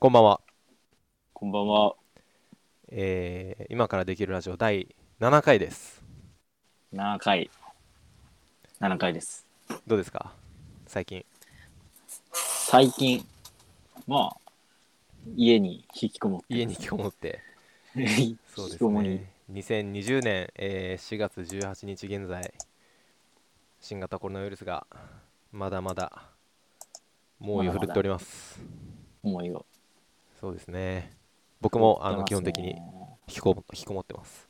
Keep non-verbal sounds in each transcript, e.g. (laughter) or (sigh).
こんばんは、こんばんは。えー今からできるラジオ第7回です。7回。7回です。どうですか？最近。最近、まあ、家に引きこもって。家に引きこもって。(laughs) 引そうですきこもりね2020年、えー4月18日現在。新型コロナウイルスがまだまだ猛威を振るっております。思いを。そうですね。僕もあの基本的に引きこも引きこもってます。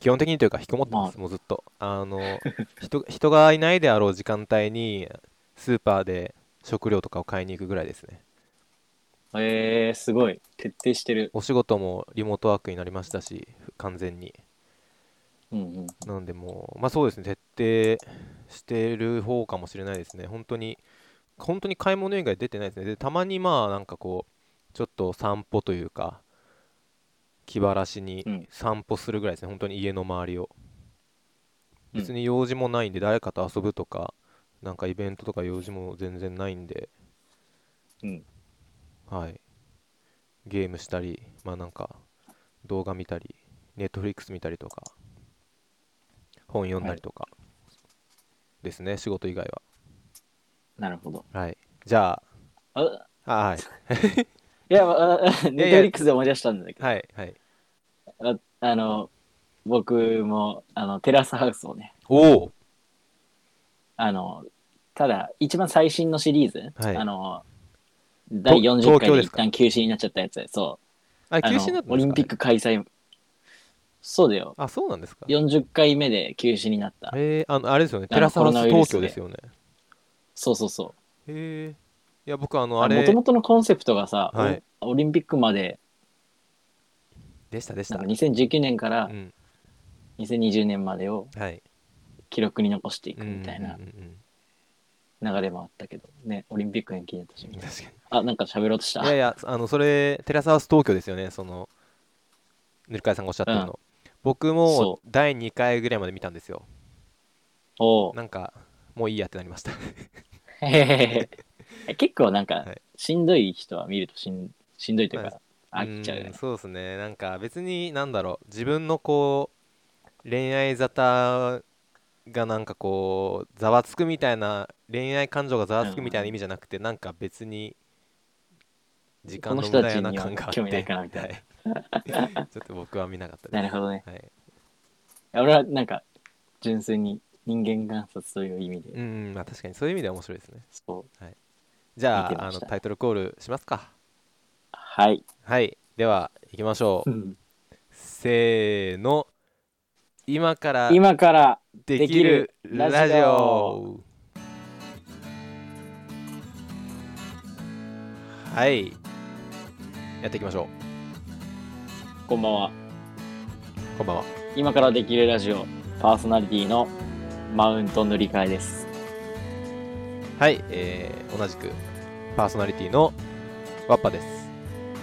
基本的にというか引きこもってます、まもうずっと。あの (laughs) 人人がいないであろう時間帯にスーパーで食料とかを買いに行くぐらいですね。えー、すごい。徹底してる。お仕事もリモートワークになりましたし完全に。うんうん。なのでもうまあそうですね。徹底してる方かもしれないですね。本当に本当に買い物以外出てないですね。でたまにまあなんかこうちょっと散歩というか気晴らしにうん。散歩するぐらいですね、本当に家の周りを。うん。別に用事もないんで誰かと遊ぶとかなんかイベントとか用事も全然ないんで。うん。はい。ゲームしたりまあなんか動画見たりネットフリックス見たりとか本読んだりとかですね、仕事以外なるほど。ははい。じゃあ、ああはい。(laughs) いや、あ (laughs) ネットフリックスで思い出したんだけど、はいはい。ああの、僕も、あの、テラスハウスをね、おお。あの、ただ、一番最新のシリーズ、はい。あの、第40東京です一旦休止になっちゃったやつで、そう。ああの休止になったんですか、オリンピック開催、そうだよ。あそうなんですか？40回目で休止になった。えー、あのあれですよね。テラスハウス東京ですよねそうそうそう。へえいや僕あのあもれ。ともとのコンセプトがさ、はい。オリンピックまで、でしたでした。なんか2019年からうん。2020年までをはい。記録に残していくみたいなうんうんうん流れもあったけど、ね、オリンピック延期になったしうん、確かに。あ、なんか喋ろうとした？いやいや、あのそれ、テラスハウス東京ですよね、その、塗り替えさんがおっしゃってるの。僕もそ第2回ぐらいまで見たんですよ。なんか、もういいやってなりました。へへへ。へ (laughs) 結構なんかはい、しんどい人は見るとしんしんどいというか、飽きちゃうよね。ん。そうですね、なんか別に、なんだろう、自分のこう、恋愛沙汰がなんかこう、ざわつくみたいな、恋愛感情がざわつくみたいな意味じゃなくて、なんか別に、時間の無駄やな感があって、この人たちには興味ないかな。みたい。はい。(laughs) ちょっと僕は見なかったです。なるほどね。はい。俺はなんか、純粋に人間観察という意味で、うん、まあ確かにそういう意味では面白いですね。そう。じゃあ、あのタイトルコールしますか。はい。はい。では、行きましょう。せーの。今から今からできるラジオ。はい。やっていきましょこんばんは。う。こんばんは。今からできるラジオパーソナリティのマウント塗り替えです。はい、えー同じくパーソナリティのワッパです。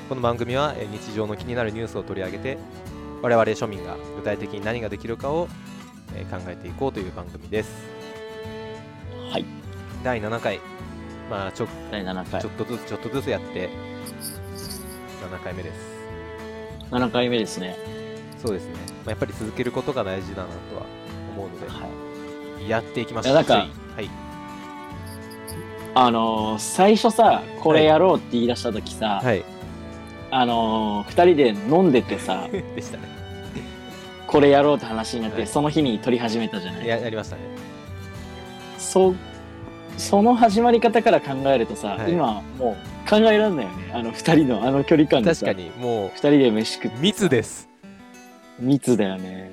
この番組は、えー日常の気になるニュースを取り上げて、我々庶民が具体的に何ができるかを、えー考えていこうという番組です。はい。第7回、まあちょ第7回ちょ。っとずつちょっとずつやって、7回目です。7回目ですね。そうですね。まあ、やっぱり続けることが大事だなとは思うので、はい。やっていきましょう。いやなんかはい。あのー最初さ、これやろうって言い出した時さ、はい。あのー二人で飲んでてさ、(laughs) でしたね。これやろうって話になって、はいその日に撮り始めたじゃない？ややりましたね。そう、その始まり方から考えるとさ、はい今もう考えられないよね。あの二人のあの距離感でさ、確かに、も二人で飯食ってう密です。密だよね。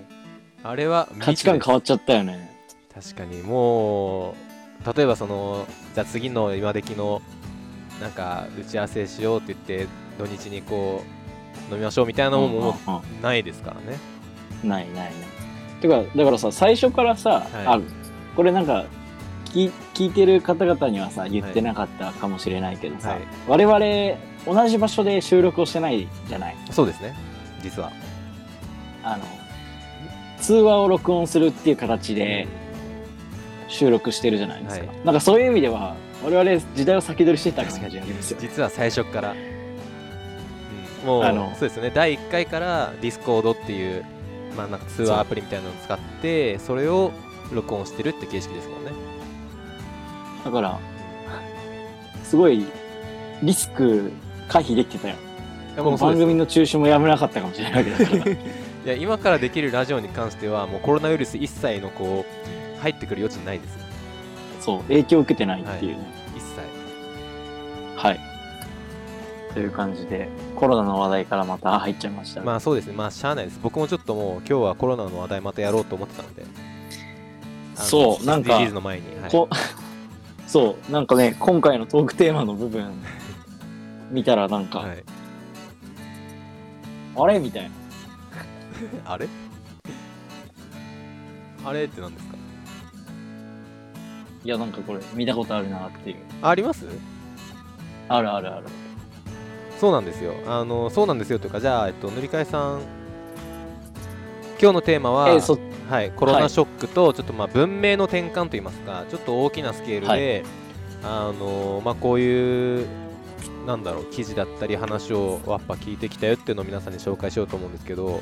あれは価値観変わっっちゃったよね。確かに。もう例えばそのじゃあ次の今時のなんか打ち合わせしようって言って土日にこう飲みましょうみたいなのももうんうんうないですからね、うんないないない。てか、だからさ、最初からさ、あ、これなんか、聞聞いてる方々にはさ、言ってなかったかもしれないけどさ、はい。我々、同じ場所で収録をしてないじゃない？そうですね。実は。あの、通話を録音するっていう形で収録してるじゃないですか。はい。なんかそういう意味では、我々時代を先取りしてた感じありますよ実は最初から、うん、もうあのそうですね。第1回から Discord っていう、まあ、なんか通話アプリみたいなのを使ってそれを録音してるって形式ですもんね。だからすごいリスク回避できてたよ。もう番組の中止もやめなかったかもしれないけど (laughs) いや今からできるラジオに関してはもうコロナウイルス一切のこう入ってくる余地ないですそう影響を受けてないっていうね。一切。はい、という感じでコロナの話題からまた入っちゃいました、まあそうですね。まあしゃあないです。僕もちょっともう今日はコロナの話題またやろうと思ってたので。あのそうなんか SDGs の前に、はい。こ (laughs) そうなんかね今回のトークテーマの部分 (laughs) 見たらなんか、はい、あれ？みたいな。(laughs) あれ？あれって何ですか？いやなんかこれ見たことあるなっていう。ああります？あるあるある。そうなんですよ。あのそうなんですよというかじゃあ、えっと、塗り替えさん。今日のテーマは、えーそはい、コロナショックとちょっとまあ文明の転換といいますかちょっと大きなスケールで、あのまあ、こういうなんだろう記事だったり話をやっぱ聞いてきたよっていうのを皆さんに紹介しようと思うんですけど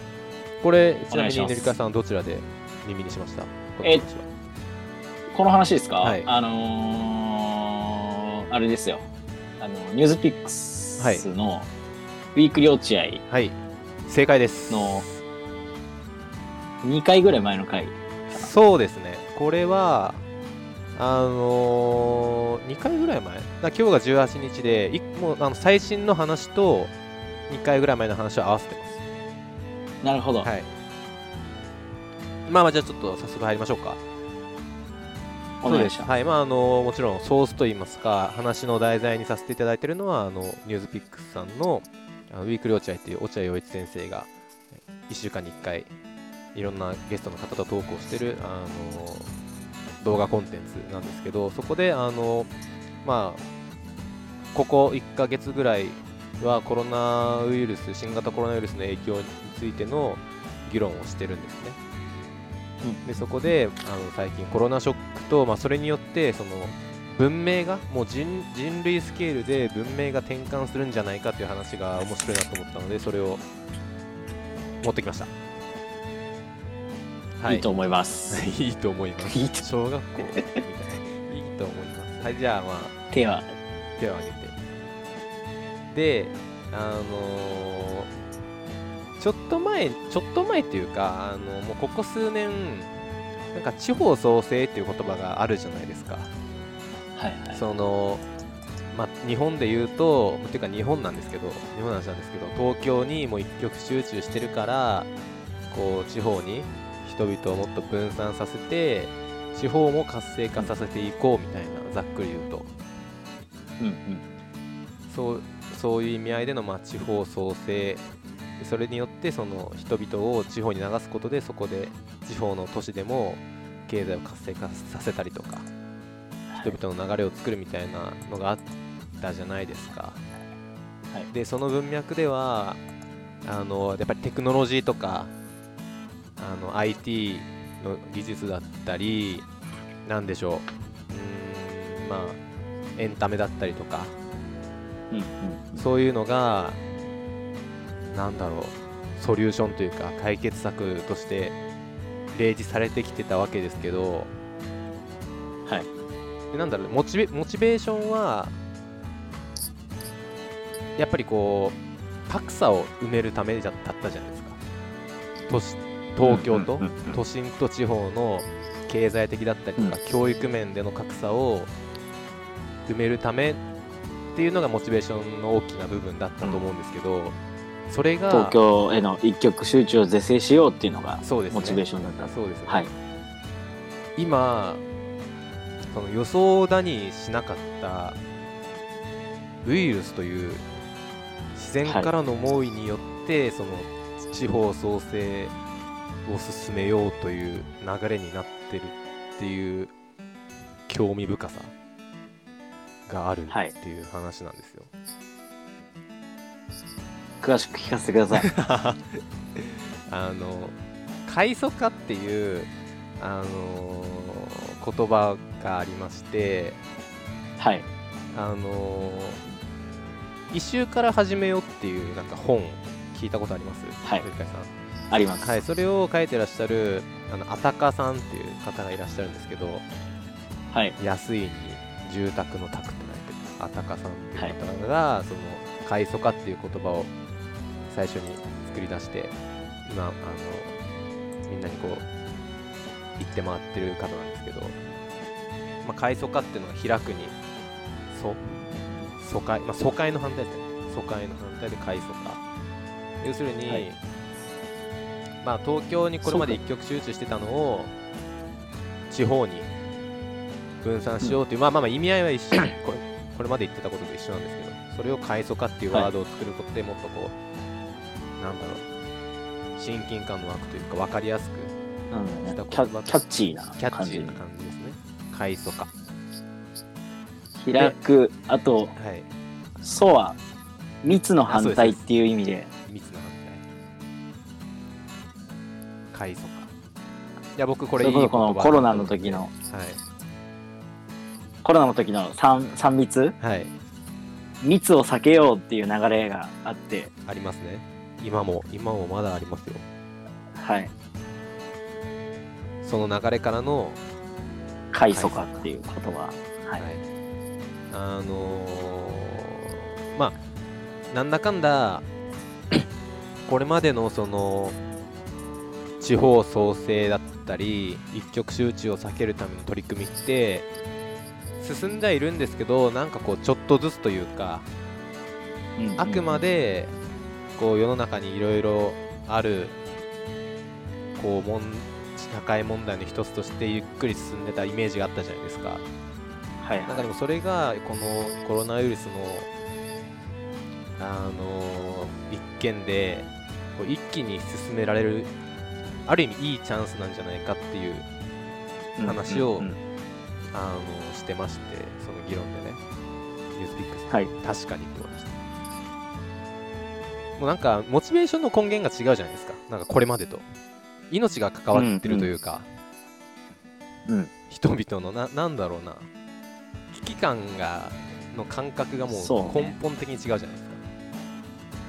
これちなみに塗り替えさんはどちらで耳にしました？え話はこの話ですか、はい。あのー、あれですよ。あのニュースピックスのウィークリー落合はい。正解です。の2回ぐらい前の回そうですね、これは、あのー、2回ぐらい前、だ今日が18日で、いもうあの最新の話と2回ぐらい前の話を合わせてます。なるほど、はい。まあまあ、じゃあちょっと早速入りましょうか。お願いしますそうはい、まああのもちろんソースといいますか、話の題材にさせていただいているのは、あのニュースピックスさんのウィークリー落合っていう落合陽一先生が1週間に1回いろんなゲストの方とトークをしているあの動画コンテンツなんですけど、そこであのまあここ1ヶ月ぐらいはコロナウイルス、新型コロナウイルスの影響についての議論をしてるんですね。でそこであの最近コロナショックと、まあ、それによってその文明がもう人人類スケールで文明が転換するんじゃないかという話が面白いなと思ったのでそれを持ってきました。はいいと思いますいいと思います。(laughs) いいと (laughs) 小学校みたいな。いいと思います。はい、じゃあまあ手は手を挙げて。で、あのーちょっと前、ちょっと前っていうか、あのもうここ数年、なんか地方創生っていう言葉があるじゃないですか。はいはいその、まあ、日本で言うと、っていうか日本なんですけど、日本の話なんですけど、東京にもう一極集中してるから、こう地方に人々をもっと分散させて、地方も活性化させていこうみたいな、ざっくり言うと。うんうんそうそういう意味合いでの、まあ、地方創生それによってその人々を地方に流すことでそこで地方の都市でも経済を活性化させたりとか人々の流れを作るみたいなのがあったじゃないですか。はい。でその文脈ではあのやっぱりテクノロジーとかあの IT の技術だったりなんでしょう。うーんまあエンタメだったりとか。うんうん。そういうのが、なんだろう、ソリューションというか、解決策として例示されてきてたわけですけど、はい。でなんだろうモチベ、モチベーションは、やっぱりこう、格差を埋めるためじゃだったじゃないですか。都市東京と都心と地方の経済的だったりとか、教育面での格差を埋めるためっていうのがモチベーションの大きな部分だったと思うんですけど、それが東京への一極集中を是正しようっていうのがモチベーションだった。そうですね、はい。今その予想だにしなかったウイルスという自然からの猛威によって、その地方創生を進めようという流れになってるっていう興味深さがあるはいっていう話なんですよ。詳しく聞かせてください。(laughs) あの快速化っていう、あの言葉がありましてはい。あのー、一周から始めようっていうなんか本聞いたことあります？はい。さん。あります。はい、それを書いてらっしゃるあのあたかさんっていう方がいらっしゃるんですけどはい。安いに住宅の宅って書いてる。あたかさんっていう方が、その快祖化っていう言葉を最初に作り出して今あのみんなにこう言って回ってる方なんですけど、まあ、快祖化っていうのは開くに疎疎開、まあ、疎開の反対ですね。疎開の反対で快祖化要するに、はい。まあ、東京にこれまで一極集中してたのを地方に分散しようという、まあまあまあ意味合いは一緒。これこれまで言ってたことと一緒なんですけどそれを階層化っていうワードを作ることでもっとこう、なんだろう。親近感の湧くというか分かりやすくしたね。キャ言葉キャッチーなキャッチーな感じ。ですね。階層化は開くあとい「ソ」は密の反対っていう意味で。密な反対。階層化いや僕これいいこのコロナの時の。はい。コロナの時の 3, 3密？はい。密を避けようっていう流れがあって。ありますね今も今もまだありますよ。はい。その流れからの快速化っていう言葉は。い、はい、あのーまあなんだかんだ (clears throat) これまでのその地方創生だったり一極集中を避けるための取り組みって進んじゃいるんですけどなんかこうちょっとずつというかうんうん。あくまでこう世の中にいろいろあるこうもん社会問題の一つとしてゆっくり進んでたイメージがあったじゃないですか。はいなんかでもそれがこのコロナウイルスの、あの一件でこう一気に進められるある意味いいチャンスなんじゃないかっていう、話をあのしてましてその議論でね。ニュースピックスはい。確かにって思いましたもうなんかモチベーションの根源が違うじゃないですか。なんかこれまでと。命が関わってるというか、うん。人々のななんだろうな。危機感がの感覚がもそうね。う根本的に違うじゃないです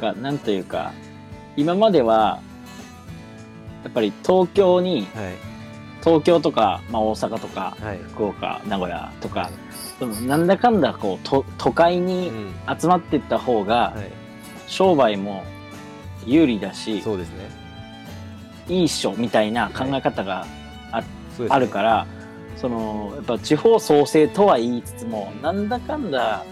か。がなんというか今まではやっぱり東京にはい。東京とか、まあ、大阪とかはい。福岡名古屋とかそのなんだかんだこうと都会うにん。集まっていった方がはい商売も有利だし、そうですね。いいっしょみたいな考え方がそうですね。あるから、そのやっぱ地方創生とは言いつつもなんだかんだ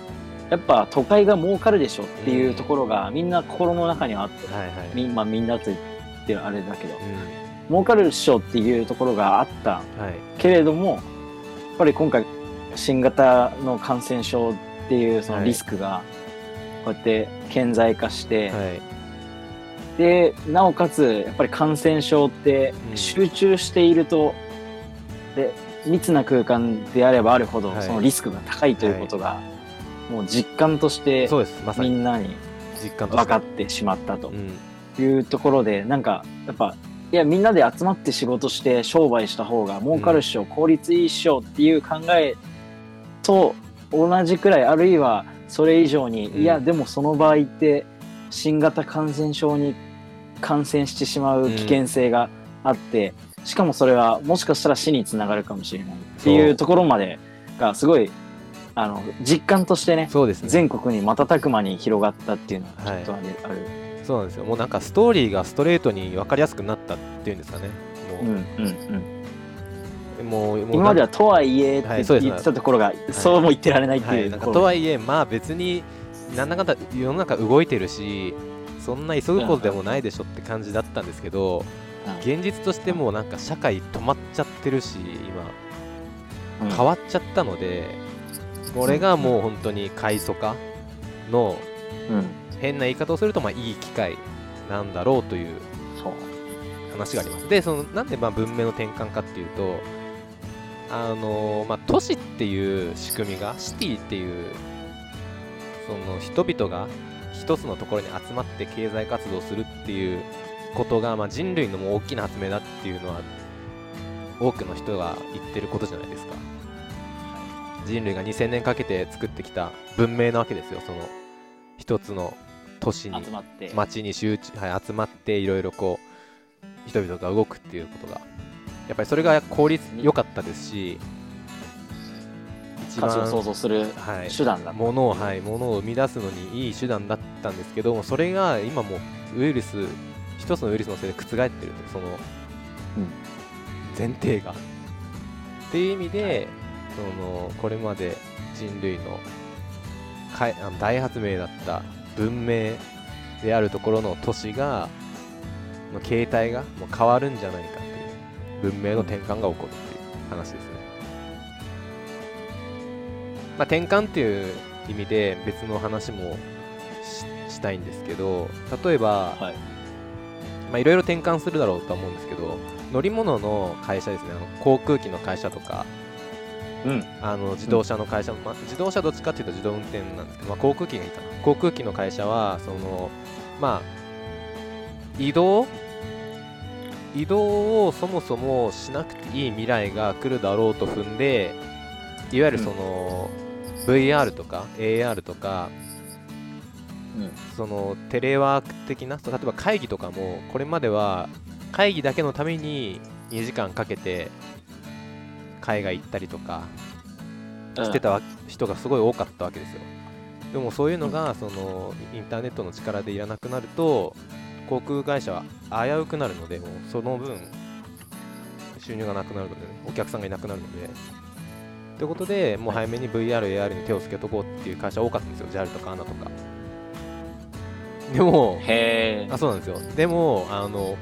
やっぱ都会が儲かるでしょっていうところがみんな心の中にはあって、はいはいみまあ、みんなと言ってあれだけどうん。儲かるでしょっていうところがあったはい。けれどもやっぱり今回新型の感染症っていうそのリスクがこうやって顕在化して、はい。でなおかつやっぱり感染症ってうん。集中していると、で密な空間であればあるほどはい。そのリスクが高いということが、もう実感としてみんなに分かってしまったとうん。いうところでなんかやっぱいやみんなで集まって仕事して商売した方が儲かるっしょ、効率いいっしょっていう考えと同じくらいあるいはそれ以上に、うん。いやでもその場合って新型感染症に感染してしまう危険性があって、しかもそれはもしかしたら死につながるかもしれないっていそう。うところまでがすごいあの実感としてねそうですね。全国に瞬く間に広がったっていうのはちょっとある,、ある。そうなんですよ。もうなんかストーリーがストレートに分かりやすくなったっていうんですかね。もう、うんうんうんもう今まではとはいえって言ってたところが、そうも言ってられないってはい。いうとことろ、はいえまあ別になんだかんだ世の中動いてるしそんな急ぐことでもないでしょって感じだったんですけどうん。現実としてもうなんか社会止まっちゃってるしうん。今変わっちゃったのでこれがもう本当に快速化のうん。変な言い方をするとまあいい機会なんだろうという。話があります。で、そのなんでまあ文明の転換かっていうと、あのまあ、都市っていう仕組みが、シティっていう、その人々が一つのところに集まって経済活動するっていうことが、まあ、人類のもう大きな発明だっていうのは、多くの人が言ってることじゃないですか。人類が2000年かけて作ってきた文明なわけですよその一つの都市に集まって。町に集中、はい、集まっていろいろこう人々が動くっていうことがやっぱりそれが効率良かったですし一価値を番創造するはい手段だ。ものを、はい、ものを生み出すのにいい手段だったんですけどもそれが今もうウイルス一つのウイルスのせいで覆ってるそのうん前提が。っていう意味で、そのこれまで人類のかいあの大発明だった文明であるところの都市がの形態がもう変わるんじゃないか文明の転換が起こるっていう話ですね。まあ、転換っていう意味で別の話もししたいんですけど例えば、はいまあいろいろ転換するだろうとは思うんですけど乗り物の会社ですねあの航空機の会社とかうん。あの自動車の会社、まあ、自動車どっちかっていうと自動運転なんですけど、まあ、航空機がいいかな航空機の会社はそのまあ移動移動をそもそもしなくていい未来が来るだろうと踏んでいわゆるその、VR とか AR とかうん。そのテレワーク的な例えば会議とかもこれまでは会議だけのために2時間かけて海外行ったりとかしてたわ人がすごい多かったわけですよ。でもそういうのがそのインターネットの力でいらなくなると航空会社は危うくなるのでもうその分収入がなくなるので、ね、お客さんがいなくなるので。ということでもう早めに VR、AR に手をつけとこうっていう会社多かったんですよ。JAL とか ANA とか。でもあ。そうなんですよ。でもあの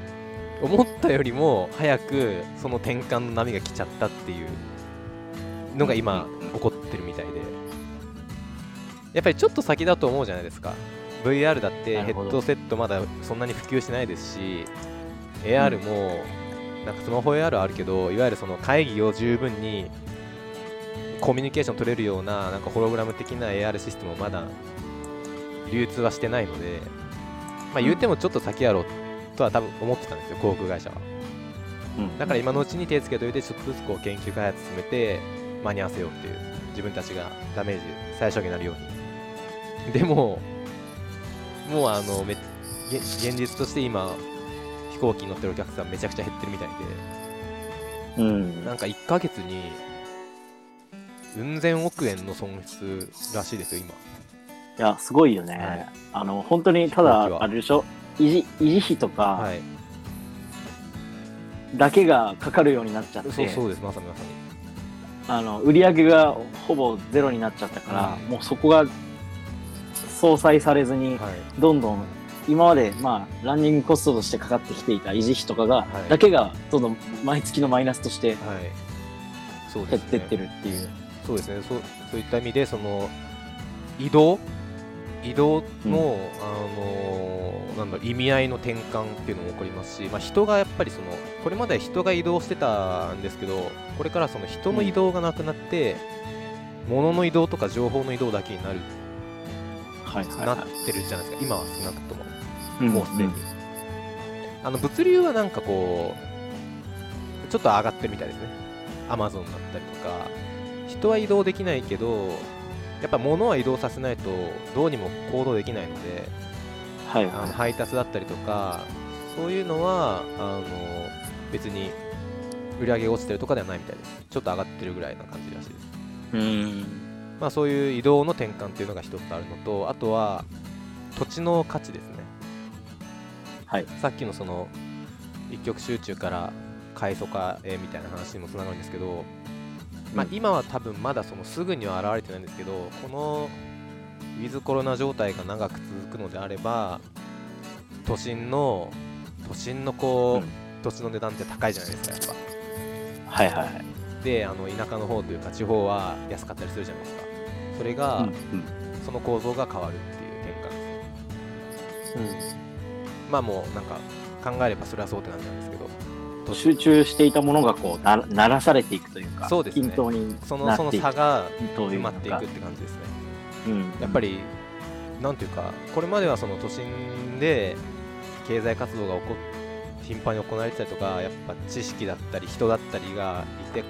思ったよりも早くその転換の波が来ちゃったっていうのが今起こってるみたいで。やっぱりちょっと先だと思うじゃないですか VR だってヘッドセットまだそんなに普及してないですし AR もなんかスマホ AR はあるけどいわゆるその会議を十分にコミュニケーション取れるようななんかホログラム的な AR システムもまだ流通はしてないので、まあ、言うてもちょっと先やろうとは多分思ってたんですよ航空会社は。うん。だから今のうちに手つけといてちょっとずつこう研究開発進めて間に合わせようっていう自分たちがダメージ最小限になるように。でももうあのめげ現実として今飛行機に乗ってるお客さんめちゃくちゃ減ってるみたいうん。でなんか1ヶ月にうん千億円の損失らしいですよ今。いや、すごいよね。はい。あの、本当に、ただ、あれでしょ、維持維持費とかはい。だけがかかるようになっちゃって、そうそうです。まさにまさに。あの売り上げがほぼゼロになっちゃったから、うんもうそこが相殺されずに、はい。どんどん今まで、まあ、ランニングコストとしてかかってきていた維持費とかが、はい。だけがどんどん毎月のマイナスとして減ってってるっていう。そうですね。そうそういった意味でその移動？移動の、うん。あのなんだ意味合いの転換っていうのも起こりますし、まあ、人がやっぱりそのこれまで人が移動してたんですけどこれからその人の移動がなくなって、物の移動とか情報の移動だけになる、なってるじゃないですか。今は少なくとも。い。もうすでに、あの物流はなんかこうちょっと上がってるみたいですね。アマゾンだったりとか。人は移動できないけどやっぱ物は移動させないとどうにも行動できないのではいはあの配達だったりとかそういうのはあの別に売り上げが落ちてるとかではないみたいです。ちょっと上がってるぐらいな感じらしいです。い。うん。まあそういう移動の転換っていうのが一つあるのとあとは土地の価値ですね。はい。さっきのその一極集中から階層化へみたいな話にもつながるんですけど、まあう、ん。今は多分まだそのすぐには現れてないんですけどこのウィズコロナ状態が長く続くのであれば都心の都心のこう、うん。土地の値段って高いじゃないですかやっはいはいはい。ぱであの田舎の方というか地方は安かったりするじゃないですかそれが、うんその構造が変わるっていう転換ですうん。まあもうなんか考えればそれはそうって感じなんですけど。集中していたものがこうな鳴らされていくというかそうですね。均等にそのその差が埋まっていくって感じですね。うん、やっぱりなんていうかこれまではその都心で経済活動が起こ頻繁に行われてたりとかやっぱ知識だったり人だったりがいて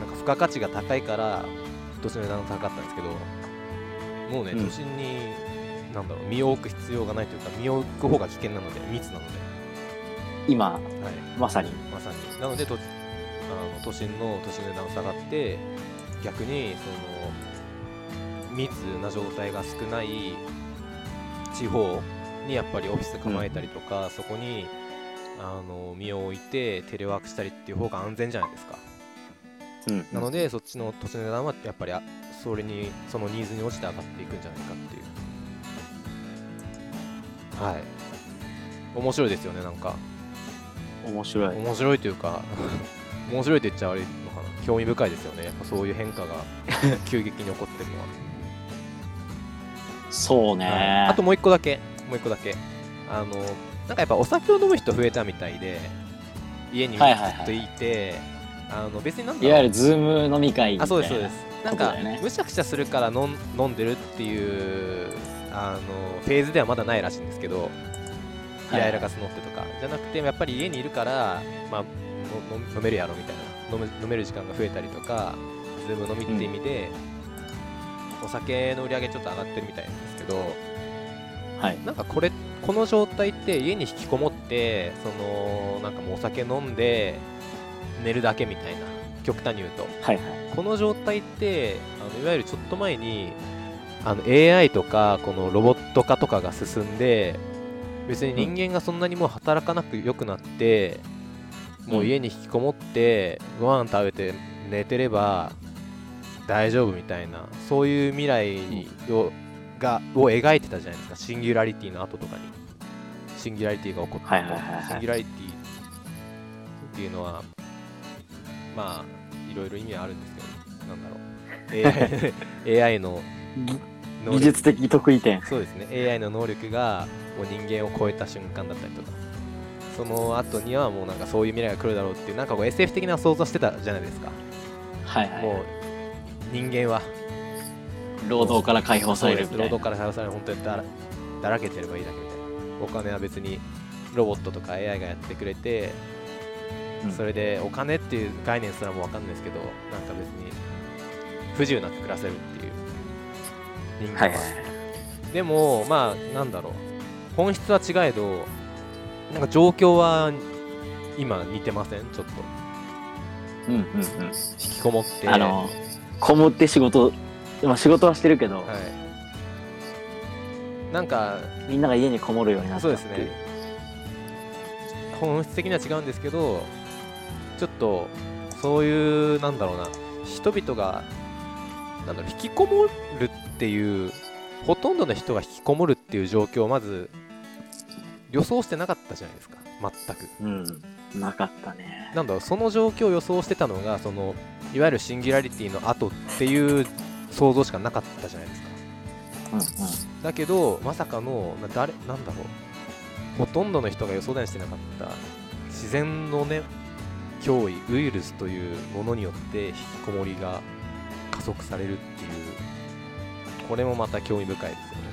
なんか付加価値が高いから土地の値段が高かったんですけどもうねうん。都心に、なんだろう身を置く必要がないというか身を置く方が危険なので密なので、今、はい、まさに。まさに。なのでとあの都心の都心の値段が下がって逆にその密な状態が少ない地方にやっぱりオフィス構えたりとか、そこにあの身を置いてテレワークしたりっていう方が安全じゃないですか、うん。なのでそっちの土地の値段はやっぱりあそれにそのニーズに応じて上がっていくんじゃないかっていう。はい。面白いですよねなんか。面白い。面白いというか (laughs) 面白いと言っちゃ悪いのかな。興味深いですよね。やっぱそういう変化が (laughs) 急激に起こってるのは、そうね、はい。あともう一個だけ。もう一個だけ。あのなんかやっぱお酒を飲む人増えたみたいで家にずはいはいはい。っといて、あの別になんだいわゆるズーム飲み会みたいな。あそうですそうです。なんか、ね。むしゃくしゃするから飲ん飲んでるっていうあのフェーズではまだないらしいんですけどイライラガス乗ってとか、じゃなくてやっぱり家にいるから、まあ、飲めるやろみたいな。飲む飲める時間が増えたりとかズーム飲みって意味で、お酒の売り上げちょっと上がってるみたいなんですけどはい。なんかこれこの状態って家に引きこもってそのなんかもうお酒飲んで寝るだけみたいな極端に言うと。はいはい。この状態ってあのいわゆるちょっと前にあの AI とかこのロボット化とかが進んで別に人間がそんなにもう働かなく良くなって、もう家に引きこもってご飯食べて寝てれば大丈夫みたいなそういう未来を,、がを描いてたじゃないですか。シンギュラリティの後とかに。シンギュラリティが起こってシンギュラリティっていうのはまあいろいろ意味はあるんですけどなんだろう。(laughs) AI, AI の技術的得意点。そうですね。AI の能力がもう人間を超えた瞬間だったりとか。その後にはもうなんかそういう未来が来るだろうっていうなんかこう SF 的な想像してたじゃないですか、はいはい。もう人間は。労働から解放される労働からさらされ本当にだらだらけてればいいだけみたいな。お金は別にロボットとか AI がやってくれて、うんそれでお金っていう概念すらもわかんないですけどなんか別に不自由なく暮らせるっていう人間は、はいはい。でもまあなんだろう。本質は違えどなんか状況は今似てません？ちょっと。うんうんうん。引きこもって。あの、こもって仕事、まあ仕事はしてるけど、はい。なんかみんなが家にこもるようになったそう。ですね。本質的には違うんですけどちょっとそういうなんだろうな人々がなんだろう引きこもるっていうほとんどの人が引きこもるっていう状況をまず予想してなかったじゃないですか全くうん。なかったね。なんだろうその状況を予想してたのがそのいわゆるシンギュラリティの後っていう想像しかなかったじゃないですかうんうん。だけどまさかのな誰なんだろうほとんどの人が予想だにしてなかった自然のね脅威ウイルスというものによって引きこもりが加速されるっていうこれもまた興味深いですよね。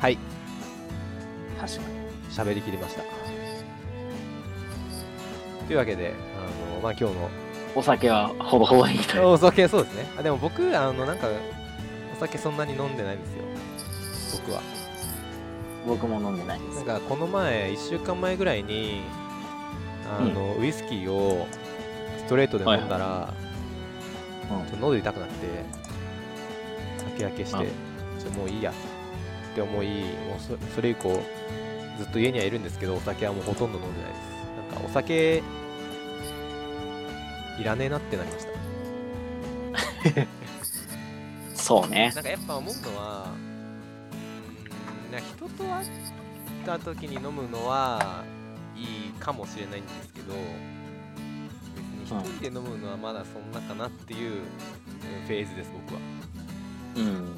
はい。確かに。喋りきりました。というわけであの、まあ、今日のお酒はほどほどにとい。う。お酒そうですね。あでも僕あのなんかお酒そんなに飲んでないんですよ。僕は僕も飲んでないです。なんかこの前1週間前ぐらいにあの、ウイスキーをストレートで飲んだら、うんちょっと喉痛くなって酒焼けしてちょもういいやって思いもうそそれ以降ずっと家にはいるんですけどお酒はもうほとんど飲んでないです。なんかお酒いらねえなってなりました。(laughs) そうね。なんかやっぱ思うのは、なんか人と会った時に飲むのはいいかもしれないんですけど、別に一人で飲むのはまだそんなかなっていううんフェーズです、僕は。うん。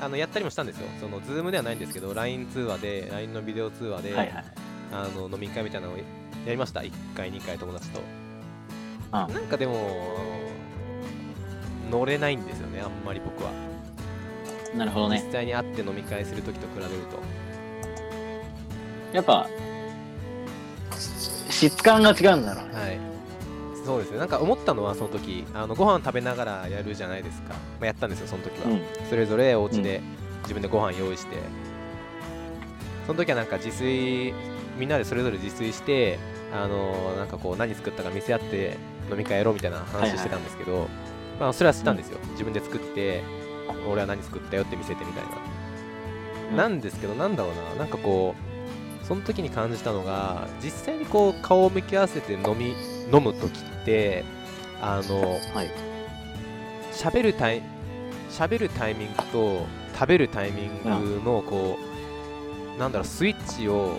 あのやったりもしたんですよ、その Zoom ではないんですけど、LINE 通話で、LINE のビデオ通話で、はいはい。あの飲み会みたいなのをやりました、1回、2回、友達と。あなんかでも、乗れないんですよね、あんまり僕は。なるほどね。実際に会って飲み会するときと比べると。やっぱ、質感が違うんだろうね。はい。そうですね。なんか思ったのはその時あのご飯食べながらやるじゃないですか、まあ、やったんですよその時は、うん。それぞれお家で自分でご飯用意して、その時はなんか自炊みんなでそれぞれ自炊してあのなんかこう何作ったか見せ合って飲み会やろうみたいな話してたんですけど、まあそれはしてたんですよ、自分で作って俺は何作ったよって見せてみたいな、うん。なんですけどなんだろうな。なんかこうその時に感じたのが実際にこう顔を向き合わせて飲み飲む時ってあのはい。喋るタイ喋るタイミングと食べるタイミングのこう、なんだろうスイッチを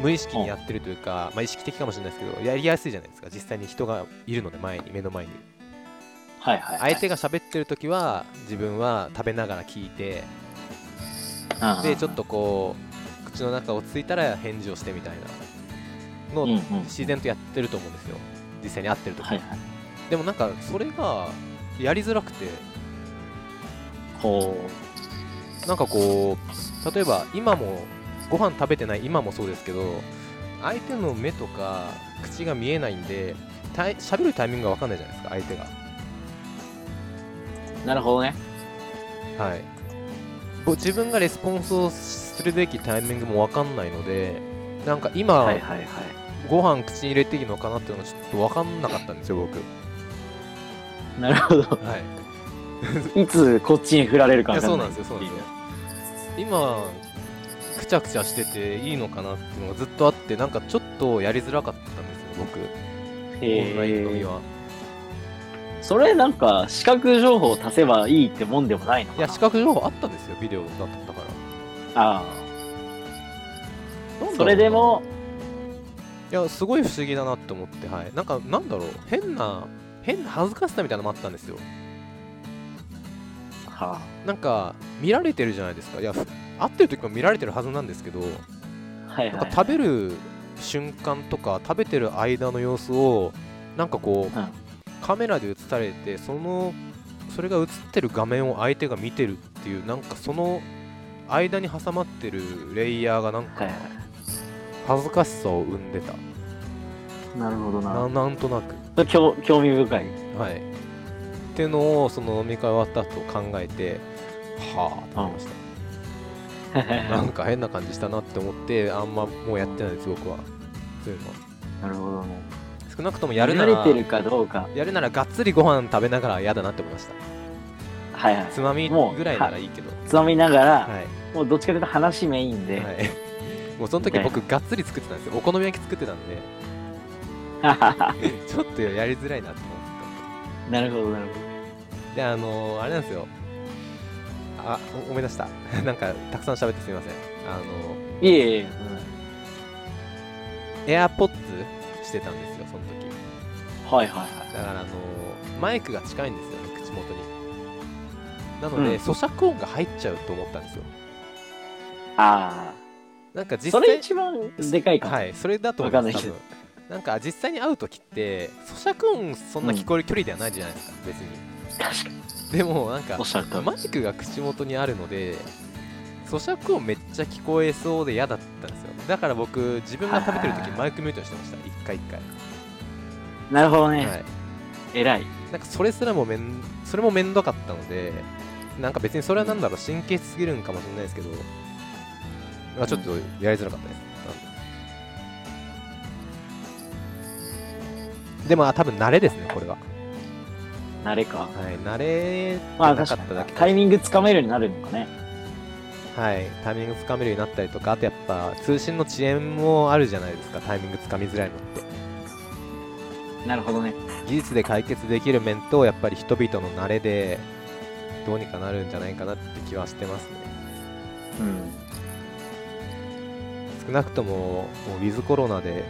無意識にやってるというか、まあ、意識的かもしれないですけどやりやすいじゃないですか。実際に人がいるので前に目の前にはいはいはい。相手が喋ってる時は自分は食べながら聞いてうんでちょっとこう口の中落ち着いたら返事をしてみたいなのを自然とやってると思うんですよ。実際に会ってる時、はいはい。でもなんかそれがやりづらくて。ほなんかこう例えば今もご飯食べてない今もそうですけど相手の目とか口が見えないんでたい喋るタイミングが分かんないじゃないですか相手が。うなるほどね。はい。自分がレスポンスをするべきタイミングも分かんないのでなんか今、はいはいはい。ご飯口に入れていいのかなっていうのがちょっと分かんなかったんですよ僕。なるほど。はい。(laughs) いつこっちに振られるかかんないそうなんですよそうなんですよ。今くちゃくちゃしてていいのかなっていうのがずっとあってなんかちょっとやりづらかったんですよ僕。オンライン飲みはそれなんか視覚情報を足せばいいってもんでもないのいや視覚情報あったんですよビデオだったから。ああ。それでもいやすごい不思議だなって思ってはい。なんかなんだろう。変な変な恥ずかしさみたいなのもあったんですよ。はなんか見られてるじゃないですか。いやふ会ってる時も見られてるはずなんですけどあはいはい。なんか食べる瞬間とか食べてる間の様子をなんかこう、うんカメラで映されてそのそれが映ってる画面を相手が見てるっていうなんかその間に挟まってるレイヤーがなんか恥ずかしさを生んでた、いなるほどな。ななんとなく。興興味深い。はい。っていうのをその飲み会終わった後考えてはあと思いました。なんか変な感じしたなって思ってあんまもうやってないです僕は。そういうのは。なるほどね少なくともやるな慣れらてるかどうか。やるならがっつりご飯食べながら嫌だなって思いました。はいはい。つまみもうぐらいならいいけど。つまみながら、はい。もうどっちかというと話メインで、はい、もうその時ね僕がっつり作ってたんですよ。お好み焼き作ってたんで。(laughs) ちょっとやりづらいなって思って。なるほどなるほたであのーあれなんですよ。あお思い出した。(laughs) なんかたくさん喋ってすみません。あのどいえいえ、エアポッツしてたんですはいはいはい。だからあのーマイクが近いんですよね口元に。なので、うん。咀嚼音が入っちゃうと思ったんですよ。あなんか実際れ一番でかいかも、はいそれだと思いますわかんない。分。なんか実際に会う時って咀嚼音そんな聞こえる距離ではないじゃないですか、別に。確かに。でもなんかおっしゃる通り。マイクが口元にあるので咀嚼音めっちゃ聞こえそうで嫌だったんですよ。だから僕自分が食べてる時はいマイクミュートにしてました。一回一回、なるほどね、はい、偉い。なんかそれすらもめんそれもめんどかったのでなんか別にそれはなんだろう神経質すぎるんかもしれないですけど、まあ、ちょっとやりづらかったです、で。もあ多分慣れですねこれは。慣れか。はい慣れなかっただけタイミングつかめるようになるのかね。はい、タイミングつかめるようになったりとか、あとやっぱ通信の遅延もあるじゃないですか、タイミングつかみづらいのって。なるほどね技術で解決できる面と、やっぱり人々の慣れでどうにかなるんじゃないかなって気はしてますね。うん少なくとも、もうウィズコロナで、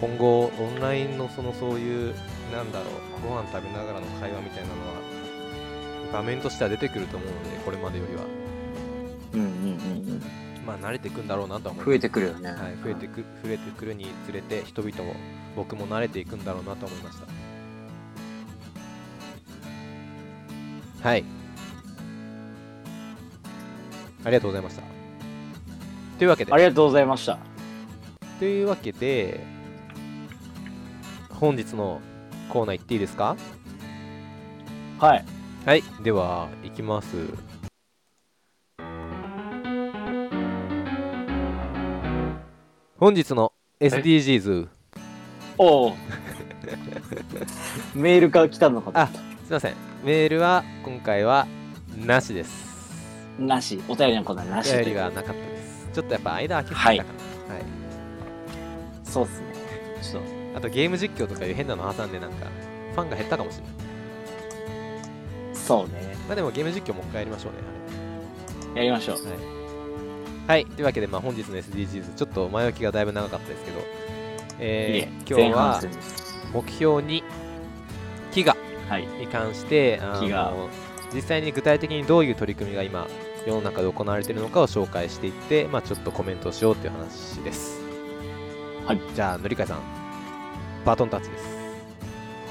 今後、オンラインのそのそういう、なんだろう、ご飯食べながらの会話みたいなのは、場面としては出てくると思うので、これまでよりは。うんうんうんまあ、慣れていくんだろうなとは思います増えてくるよね、はい、増えてく増えてくるにつれて人々も僕も慣れていくんだろうなと思いました。はい。ありがとうございました。というわけで。ありがとうございました。というわけで本日のコーナー行っていいですか？はい。はい。では行きます。本日の SDGs おお。(laughs) メールが来たのかとあすいませんメールは今回はなしですなし。お便りのコーナーなし。お便りがなかったですちょっとやっぱ間空けてたかなはい、そうっすね。ちょっあとゲーム実況とかいう変なの挟んでなんかファンが減ったかもしれないと、そうね。まあでもゲーム実況もう一回やりましょうねやりましょう。はい、はい、というわけでまあ本日の SDGs ちょっと前置きがだいぶ長かったですけどえーいえ今日は目標に飢餓はい。に関してあの飢餓。実際に具体的にどういう取り組みが今世の中で行われているのかを紹介していって、まあ、ちょっとコメントをしようという話です。はい。じゃあのりかいさんバトンタッチです。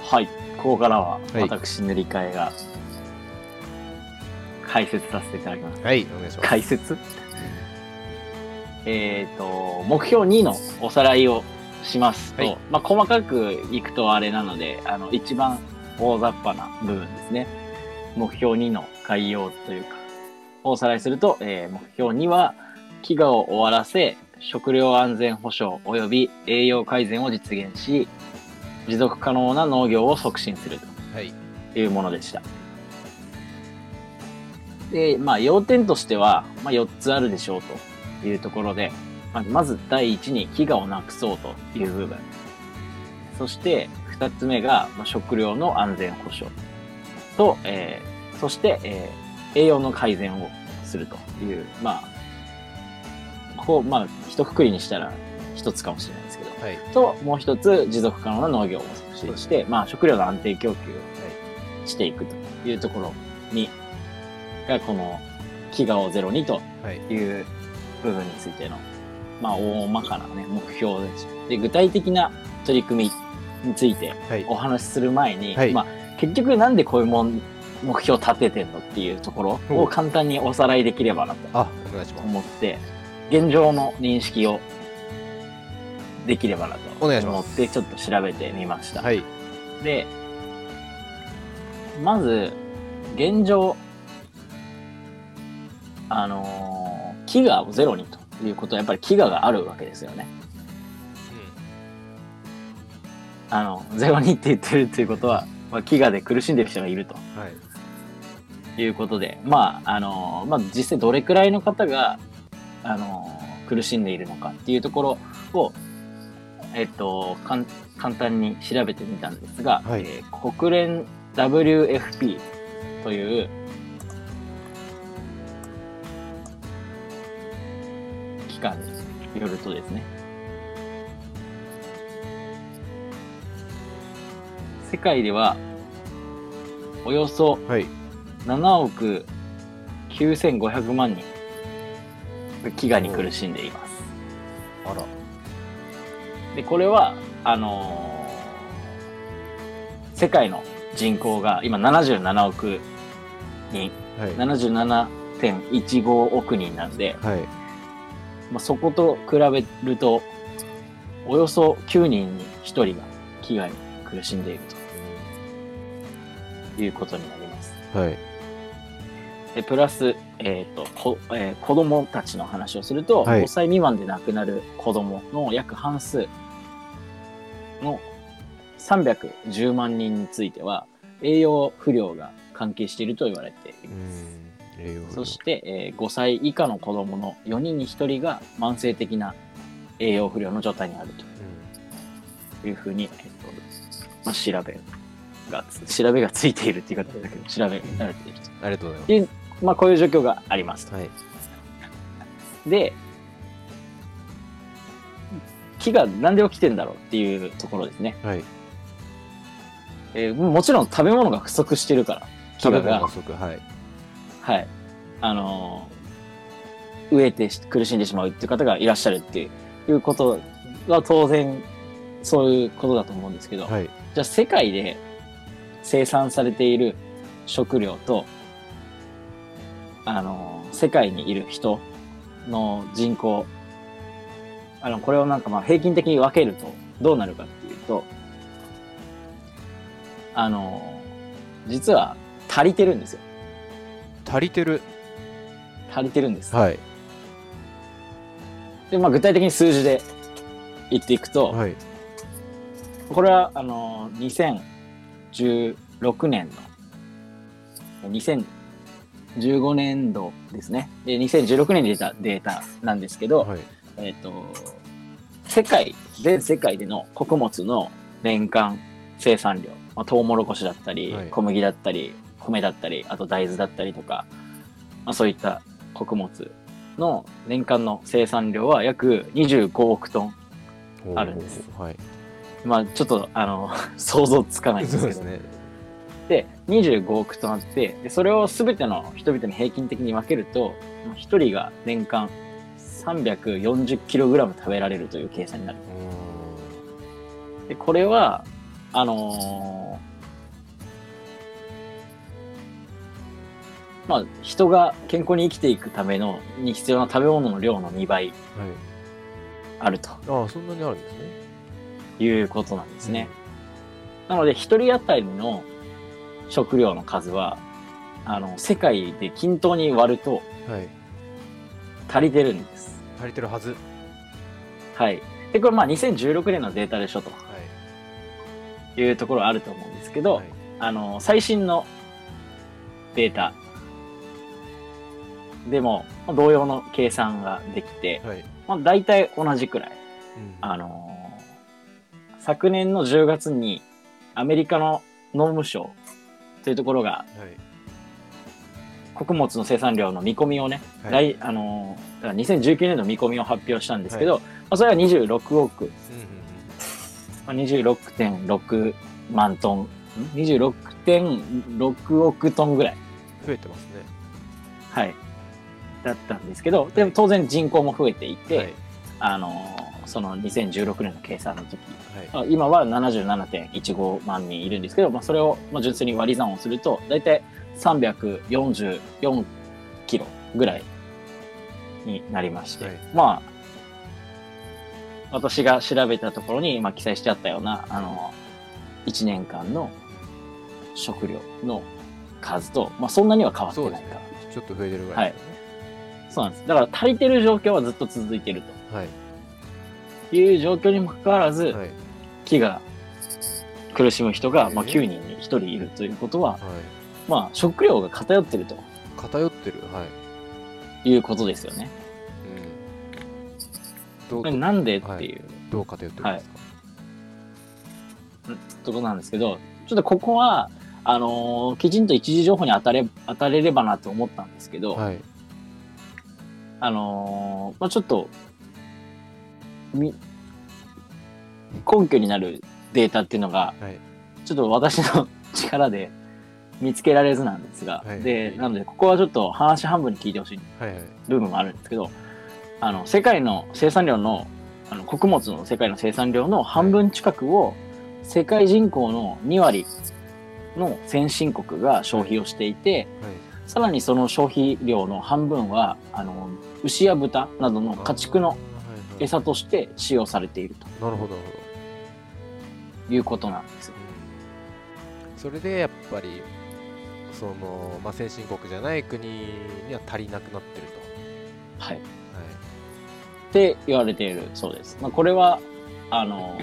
はい。ここからは、はい。私、塗り替えが、解説させていただきます。はいお願いします。解説？えっ、と、目標2のおさらいをしますと、はいまあ、細かくいくとあれなので、あの、一番大雑把な部分ですね。目標2の概要というか、おさらいすると、えー目標2は、飢餓を終わらせ、食料安全保障及び栄養改善を実現し、持続可能な農業を促進するはいというものでした。で、まあ、要点としては、まあ、4つあるでしょうというところで、まず第一に飢餓をなくそうという部分。そして、2つ目が、まあ、食料の安全保障。と、えーそして、えー栄養の改善をするという、まあ、こう、まあ、一括りにしたら一つかもしれないですけど、はいと、もう一つ持続可能な農業を促進して、まあ、食料の安定供給をしていくというところに、がこの飢餓をゼロにとはいいう部分についての、まあ、大まかなね、目標です。で、具体的な取り組みについてはい。お話しする前に、はい。まあ、結局なんでこういうもん目標立ててんのっていうところおを簡単におさらいできればなと思って、現状の認識をできればなと思ってちょっと調べてみました。はい。で、まず、現状、あのー飢餓をゼロにということは、やっぱり飢餓があるわけですよね。あの、ゼロにって言ってるということは、まあ、飢餓で苦しんでる人がいると。うんはい。いうことで、まあ、あのーまあ、実際どれくらいの方が、あのー苦しんでいるのかっていうところを、えっと、簡単に調べてみたんですが、はい。えー国連 WFP という機関によるとですね、世界ではおよそはい。7億9500万人が飢餓に苦しんでいます。あら。で、これは、あのー世界の人口が今77億人、はい。77.15億人なんで、はいまあ、そこと比べると、およそ9人に1人が飢餓に苦しんでいるということになります。はいでプラス、えっ、と、こ、えー子供たちの話をすると、はい5歳未満で亡くなる子供の約半数の310万人については、栄養不良が関係していると言われています。そして、えー5歳以下の子供の4人に1人が慢性的な栄養不良の状態にあると。いうふうに、えっ、と、まあ、調べがつ、調べがついているっていう言い方だけど、調べられていると。ありがとうございます。まあ、こういう状況があります。と。はい。で、飢餓なんで起きてんだろうっていうところですね。はい。えーもちろん食べ物が不足してるから、飢食べ餓が。物不足はいはい。あのー飢えてし苦しんでしまうっていう方がいらっしゃるっていういうことは当然そういうことだと思うんですけど、はいじゃあ世界で生産されている食料と、あのー世界にいる人の人口、あの、これをなんかまあ平均的に分けるとどうなるかっていうと、あの実は足りてるんですよ足りてる。足りてるんです、はい。で、まあ、具体的に数字で言っていくと、はい。これはあの2016年の2015年度ですね。で2016年に出たデータなんですけど、はい。えっ、と世界全世界での穀物の年間生産量、まあ、トウモロコシだったり、はい。小麦だったり米だったりあと大豆だったりとか、まあ、そういった穀物の年間の生産量は約25億トンあるんです。はい。まあちょっとあの (laughs) 想像つかないんですけど。ね。で25億トンあってでそれを全ての人々に平均的に分けると1人が年間 340kg 食べられるという計算になる。うでこれはあのーまあ人が健康に生きていくためのに必要な食べ物の量の2倍ーんはい。あると。ああそんなにあるんですね。いうことなんですね、なので1人当たりの食料の数はあの世界で均等に割るとうんはい。足りてるんです。足りてるはず。はい。でこれまあ2016年のデータでしょと。はい。いうところはあると思うんですけど、はい。あの最新のデータでもまあ同様の計算ができて、はい。まあ、大体同じくらい、うん。あのー昨年の10月にアメリカの農務省というところがはい。穀物の生産量の見込みをね、はい。来あのーだから2019年の見込みを発表したんですけど、まあ、それは26億、うんうんまあ、26.6万トン。ん26.6億トンぐらい。うん増えてますね。はい。だったんですけど、でも当然人口も増えていて、はい。あのーその2016年の計算の時、はい。あ今は77.15万人いるんですけど、まあ、それをまあ純粋に割り算をすると、大体344キロぐらいになりまして、はい。まあ、私が調べたところに、まあ、記載してあったような、あの、1年間の食料の数と、まあ、そんなには変わってないかちょっと増えてるぐらいですねそうなんです。だから足りてる状況はずっと続いてるはい。という状況にもかかわらず、はい。飢餓苦しむ人が、ええまあ、9人に1人いるということは、はい。まあ、食料が偏ってると。偏ってる。はい。いうことですよね。うん。なんでっていう、どう偏ってるんですか？ところなんですけど、ちょっとここは、あのーきちんと一時情報に当たれ当たれればなと思ったんですけど、はいあのーまあ、ちょっとみ根拠になるデータっていうのがはい。ちょっと私の力で見つけられずなんですが、はい。でなのでここはちょっと話半分に聞いてほしい。はいはい。部分もあるんですけどあの世界の生産量のあの穀物の世界の生産量の半分近くを世界人口の2割の先進国が消費をしていて、はいさらにその消費量の半分はあの牛や豚などの家畜の餌として使用されているなるほどなるほど。ということなんですそれでやっぱりその、まあ、先進国じゃない国には足りなくなってると。はい、っはい。て言われているそうです。まあ、これはあの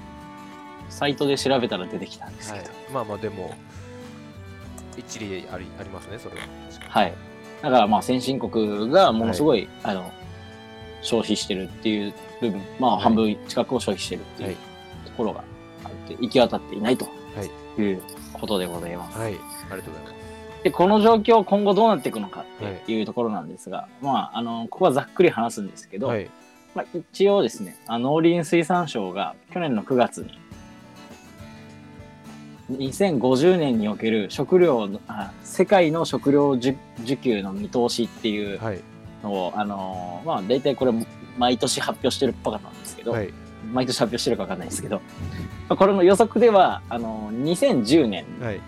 (clears throat) サイトで調べたら出てきたんですけはい。ど、、まあまあでも一理ありありますねそれは。はい。だからまあ先進国がものすごい、あの消費してるっていう部分、まあはい。半分近くを消費してるってはい。いうところがあって、行き渡っていないとはい。いうことでございます。はい。ありがとうございます。で、この状況今後どうなっていくのかっていうところなんですが、まあ、あの、ここはざっくり話すんですけど、はい。まあ、一応ですね、あ農林水産省が去年の9月に、2050年における食料のあ世界の食料需需給の見通しっていうはい。のを、あのまあ大体これ毎年発表してるっぽかったんですけど、はい。毎年発表してるか分かんないですけど、まあこれの予測ではあの2010年はい。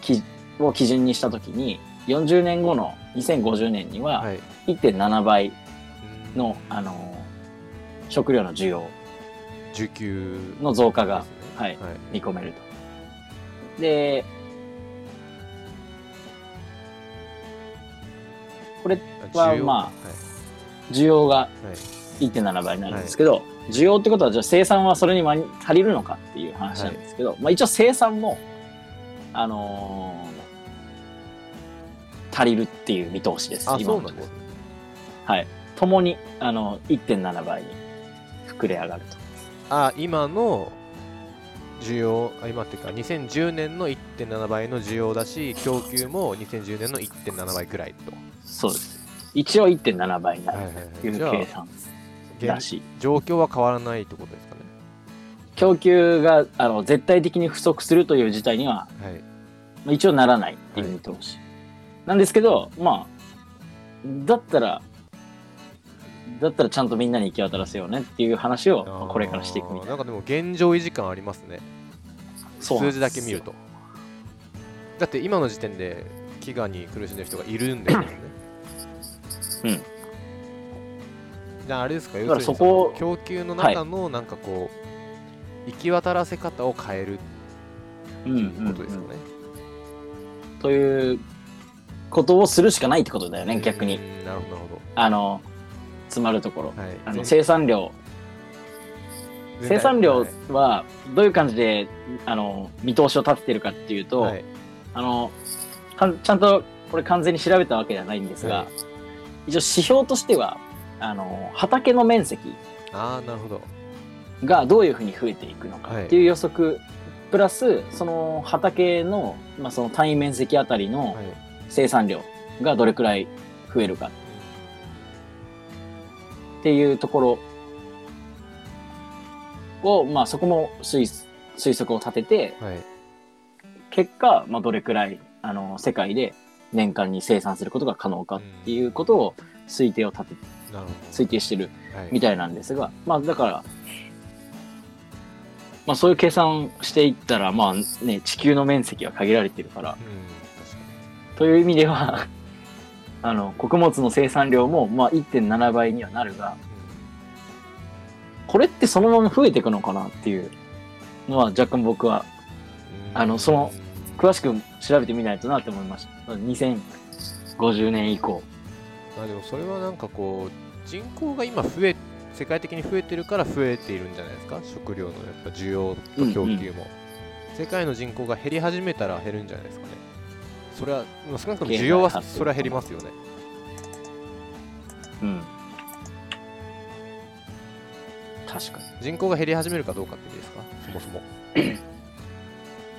きを基準にしたときに40年後の2050年にははい。1.7倍うん。の、あの食料の需要。需給。の増加が、はい、はい。見込めると。で、これはま需要がはい。はい1.7倍になるんですけど、需要ってことはじゃあ生産はそれに足りるのかっていう話なんですけど、まあ一応生産も、あのー足りるっていう見通しです。あ今のところ。はい。ともに、あの、1.7倍に膨れ上がると。あ今の需要あ今っていうか2010年の1.7倍の需要だし供給も2010年の1.7倍くらいとそうです。一応1.7倍になるはいはいはいという計算ら現しい。状況は変わらないってことですかね供給があの絶対的に不足するという事態にははいまあ一応ならないっていう見通し。なんですけど、まあ、だったら、だったらちゃんとみんなに行き渡らせようねっていう話をまあこれからしていくみたいな。なんかでも現状維持感ありますね。数字だけ見ると。だって今の時点で飢餓に苦しんでる人がいるんですよね。うん。じゃああれですか要するに供給の中のなんかこう行き渡らせ方を変えるうんってうんことですよね、ということをするしかないってことだよね、逆に。う。んなるほど。あの、詰まるところ。どはい。あの全生産量、全生産量はどういう感じで、あの、見通しを立ててるかっていうと、はい。あの、ちゃんとこれ完全に調べたわけではないんですが、はい。一応指標としては、あの、畑の面積ああなるほど。がどういうふうに増えていくのかはい。っていう予測、プラス、その畑の、まあ、その単位面積あたりのはい。生産量がどれくらい増えるかっていうところを、まあ、そこも推推測を立てて、はい。結果、まあ、どれくらい、あの、世界で年間に生産することが可能かっていうことを推定を立て、なるほ推定してるみたいなんですが、まあ、だから、まあ、そういう計算していったら、まあね、地球の面積は限られてるから、うんという意味では、あの、穀物の生産量も、まあ、1.7倍にはなるが、にこれってそのまま増えていくのかなっていうのは若干僕はうん。あのそのうん詳しく調べてみないとなって思いました。2050年以降。まあでもそれはなんかこう人口が今増え世界的に増えてるから増えているんじゃないですか？食料のやっぱ需要と供給も、世界の人口が減り始めたら減るんじゃないですかねそれはまあ少なくとも需要はそれは減りますよね。うん。確かに。人口が減り始めるかどうかってですか？そもそも。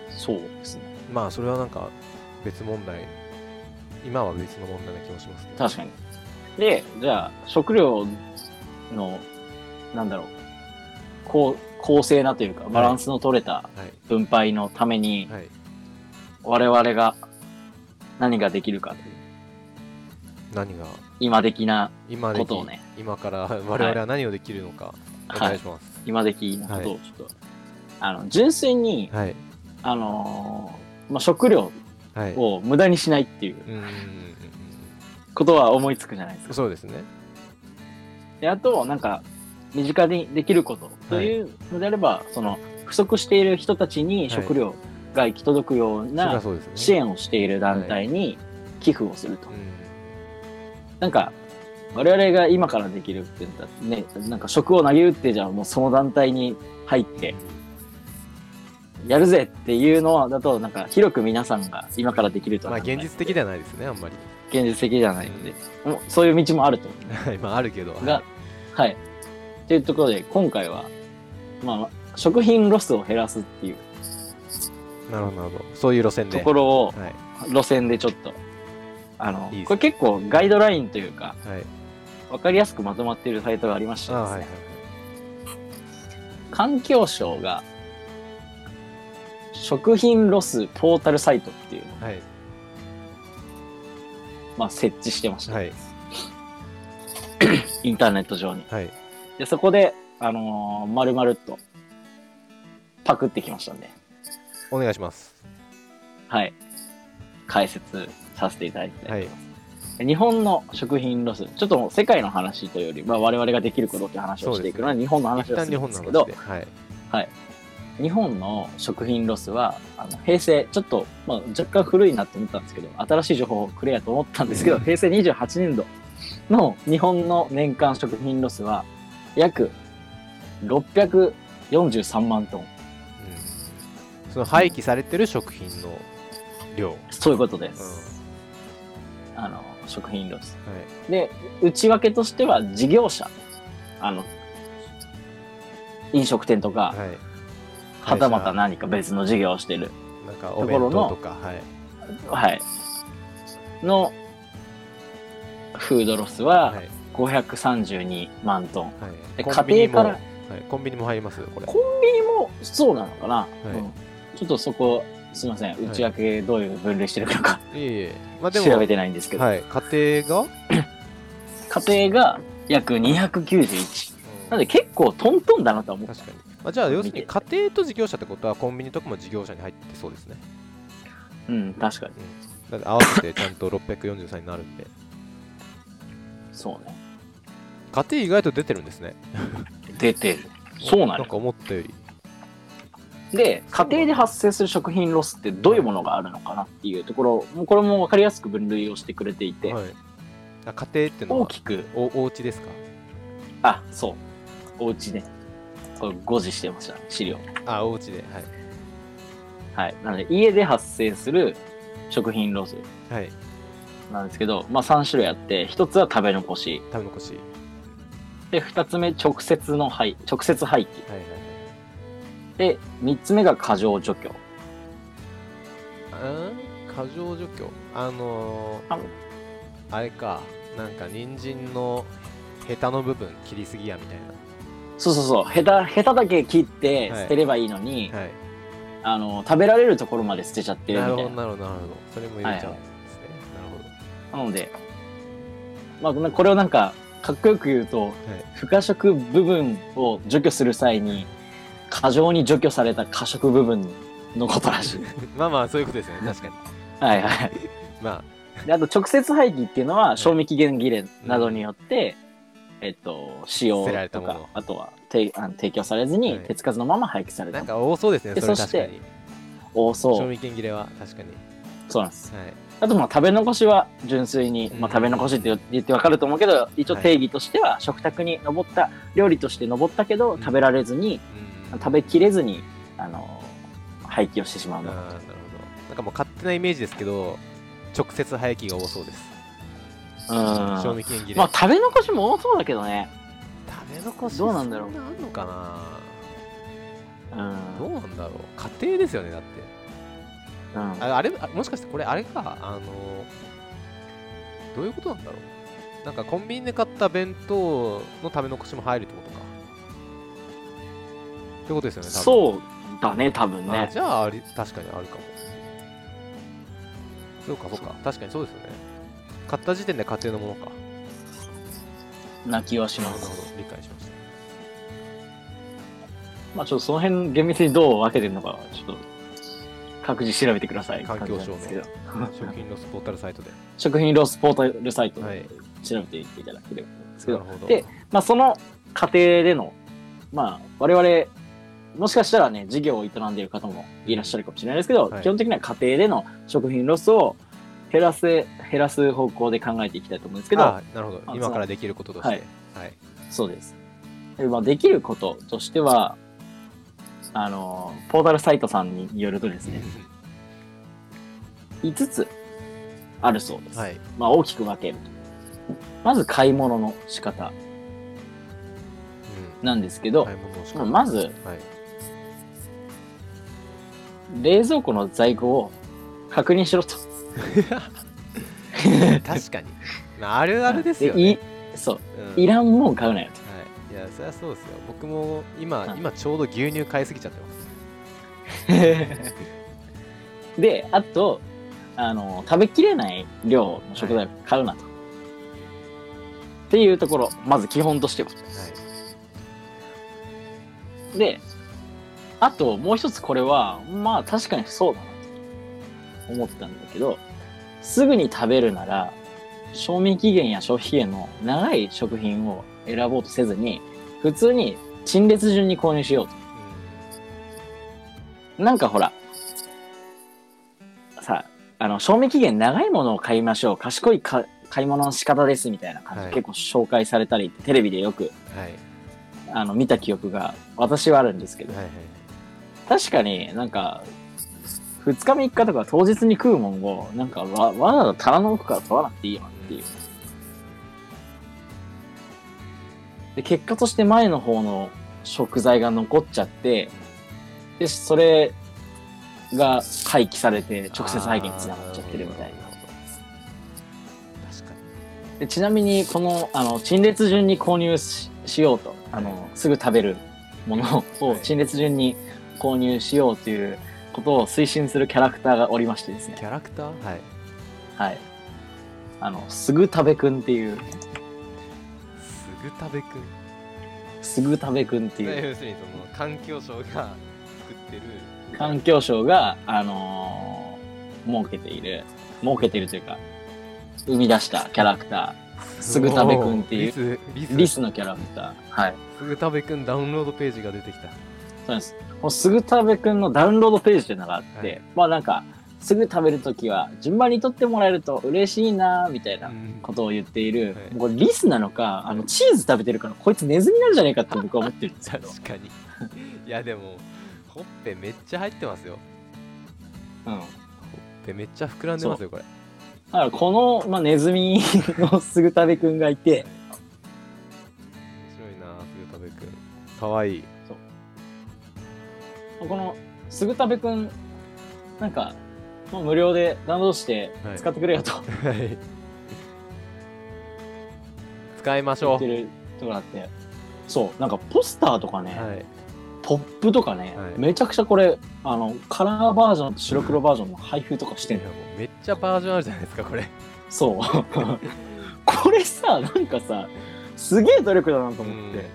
そうですね。まあそれはなんか別問題。今は別の問題な気もしますけど。確かに。で、じゃあ、食料の、なんだろう、公公正なというか、バランスの取れたはい。分配のために、はい。我々が何ができるかという、何が？今的な今できことをね、今から我々は何をできるのかおはい。願いします。今的なことをちょっと、あの、純粋に、はい。あのーまあ、食料はい、を無駄にしないっていううんうんうんうん。ことは思いつくじゃないですか。そうですね。で、あと、なんか、身近にできることというのであれば、その、不足している人たちに食料が行き届くような支援をしている団体に寄付をすると。うん。なんか、我々が今からできるって言ったらね、なんか食を投げ打ってじゃあもうその団体に入って、やるぜっていうのだと、なんか広く皆さんが今からできるとはまあ現実的ではないですねあんまり。現実的じゃないので、もうそういう道もあると思う。(laughs) はいまああるけどがはい、はい。というところで、今回は、まあ、食品ロスを減らすっていうなるほどなるほど。そういう路線で。ところを、はい。路線でちょっと、あの、いいですこれ結構ガイドラインというか、はい。わかりやすくまとまっているサイトがありましてですね、あはいはい環境省が、食品ロスポータルサイトっていうのを、はい。まあ、設置してました、はい。(coughs) インターネット上に。はい。で、そこで、あのー、丸々っと、パクってきましたんで、お願いします。はい。解説させていただいとはい。日本の食品ロス、ちょっと世界の話というより、まあ、我々ができることっていう話をしていくのは日本の話をするんですけど、で。はい。日本の食品ロスはあの平成ちょっと、まあ、若干古いなって思ったんですけど新しい情報をくれやと思ったんですけど平成28年度の日本の年間食品ロスは約643万トン。うんその廃棄されてる食品の量、うんそういうことです、あの食品ロスで内訳としては事業者。あの飲食店とか、はい。はいはたまた何か別の事業をしてる。なんかお弁当とかはい。はい。のフードロスははい。532万トン。はい。家庭からはい、コンビニも入りますこれ。コンビニもそうなのかな、い。うんちょっとそこ、すいません。内訳どういう分類してるのか、いえいえ。まあでも調べてないんですけど、はい。家庭が、(clears throat) 家庭が約291。なんで結構トントンだなとは思う。確かに、まあ、じゃあ要するに家庭と事業者ってことはコンビニとかも事業者に入ってそうですね。うん、確かに。だって合わせてちゃんと643になるんで。そうね。家庭意外と出てるんですね。出てる。そうなのなんか思ったよりで、家庭で発生する食品ロスってどういうものがあるのかなっていうところ、もうこれも分かりやすく分類をしてくれていて、はいあ家庭っていうのは大きくおお家ですか？あ、そう。お家ね。これ誤字してました、資料。あお家ではいはい。なので、家で発生する食品ロスはいなんですけど、まあ3種類あって、1つは食べ残し。食べ残しで、2つ目、直接の廃、直接廃棄。はいはいはいで、3つ目が過剰除去。あー過剰除去？あのーああれか。なんか人参のヘタの部分切りすぎやみたいそうそうそう。ヘタ、ヘタだけ切ってはい。捨てればいいのに、なはい。あの、食べられるところまで捨てちゃってるなるほみたいな。どなるほどなるほど。それも入れちゃうんですね、なるなので、まあ、これをなんか、かっこよく言うと、ほどはい。不可食部分を除去する際に過剰に除去された可食部分のことらしい。(laughs) まあまあそういうことですね。確かに。はいはい。(laughs) まであと直接廃棄っていうのは賞味期限切れなどによって、えっと、使用とか、あとは提あの提供されずにはい。手つかずのまま廃棄された。なんか多そうですねでそ確かに。多そう。賞味期限切れは確かに。そうなんです。はい。あとまあ食べ残しは純粋に、まあ、うん食べ残しって言ってわかると思うけど、一応定義としては食卓に上った、料理として上ったけどうん。食べられずに、うん食べきれずに、あの、廃棄をしてしまう。もの。なるほど。なんかもう勝手なイメージですけど直接廃棄が多そうです。うん。賞味期限切れ、まあ食べ残しも多そうだけどね。食べ残しどうなんだろう。のかな？うん。どうなんだろう。家庭ですよねだって。うん。ああれあもしかしてこれあれか？あのどういうことなんだろう？なんかコンビニで買った弁当の食べ残しも入るってこと？かってことですよねそうだね、多分あね。じゃああり確かにあるかも。そうかそうか。確かにそうですよね。買った時点で家庭のものか。泣きはしなるほどます。理解しました。まあちょっとその辺厳密にどう分けてるのか、ちょっと各自調べてください。環境省の食品ロスポータルサイトで。食品ロスポータルサイトはいで調べていっていただければですけど、なるほどでまあその過程での、まあ我々、もしかしたらね、事業を営んでいる方もいらっしゃるかもしれないですけど、はい。基本的には家庭での食品ロスを減らす、減らす方向で考えていきたいと思うんですけど、あなるほど。あ今からできることとして。はい。はい。そうです。でまあ、できることとしては、あの、ポータルサイトさんによるとですね、5つあるそうです。はい。まあ、大きく分けると。まず買い物の仕方うんなんですけど、まず、はい冷蔵庫の在庫を確認しろと。(laughs) 確かに。まああるあるですよでいねそう、うん。いらんもん買うなよはい。いやそりゃそうですよ。僕も今はい。今ちょうど牛乳買いすぎちゃってます。と。(laughs) で、あと、あの、食べきれない量の食材を買うなと。っていうところ、まず基本としては。はい。で、あともう一つこれは、まあ確かにそうだなと思ったんだけど、すぐに食べるなら、賞味期限や消費期限の長い食品を選ぼうとせずに、普通に陳列順に購入しようと。なんかほら、さ、あの、賞味期限長いものを買いましょう。賢いか買い物の仕方ですみたいな感じで、はい結構紹介されたり、テレビでよくはいあの見た記憶が私はあるんですけど、はいはい確かになんか、2日3日とか当日に食うもんを、なんかわわざわざ棚の奥から取らなくていいよなっていう。で、結果として前の方の食材が残っちゃって、で、それが廃棄されて直接廃棄につながっちゃってるみたいな。でちなみに、この、あの、陳列順に購入ししようと、あの、すぐ食べるものをはい陳列順に購入しようということを推進するキャラクターがおりましてですね。キャラクター？はい。はい。あの、すぐ食べくんっていう、すぐ食べくんすぐ食べくんっていう、要するにその環境省が作ってる。環境省が、あのー設けている、設けているというか、生み出したキャラクター、すぐ食べくんっていう。リスリス。リスのキャラクター。はい。すぐ食べくんダウンロードページが出てきたそうです。このすぐ食べくんのダウンロードページというのがあって、はい。まあなんか、すぐ食べるときは順番に取ってもらえると嬉しいなみたいなうん。ことを言っている、はい。もうこれリスなのか、あの、チーズ食べてるからこいつネズミなんじゃないかって僕は思ってるんですけど。確かに。いやでもほっぺめっちゃ入ってますよ。うん。ほっぺめっちゃ膨らんでますよこれ。だからこの、まあ、ネズミのすぐ食べくんがいて、面白いなすぐ食べくん。かわいいこのすぐ食べくん、なんか、もう無料でダウンロードしてはい。使ってくれよと。はい。使いましょう。言ってるとこあって、そう、なんかポスターとかね、はい。ポップとかね、はい。めちゃくちゃこれ、あの、カラーバージョンと白黒バージョンの配布とかしてんのよ。めっちゃバージョンあるじゃないですかこれ。そう。これさ、なんかさ、すげえ努力だなと思って。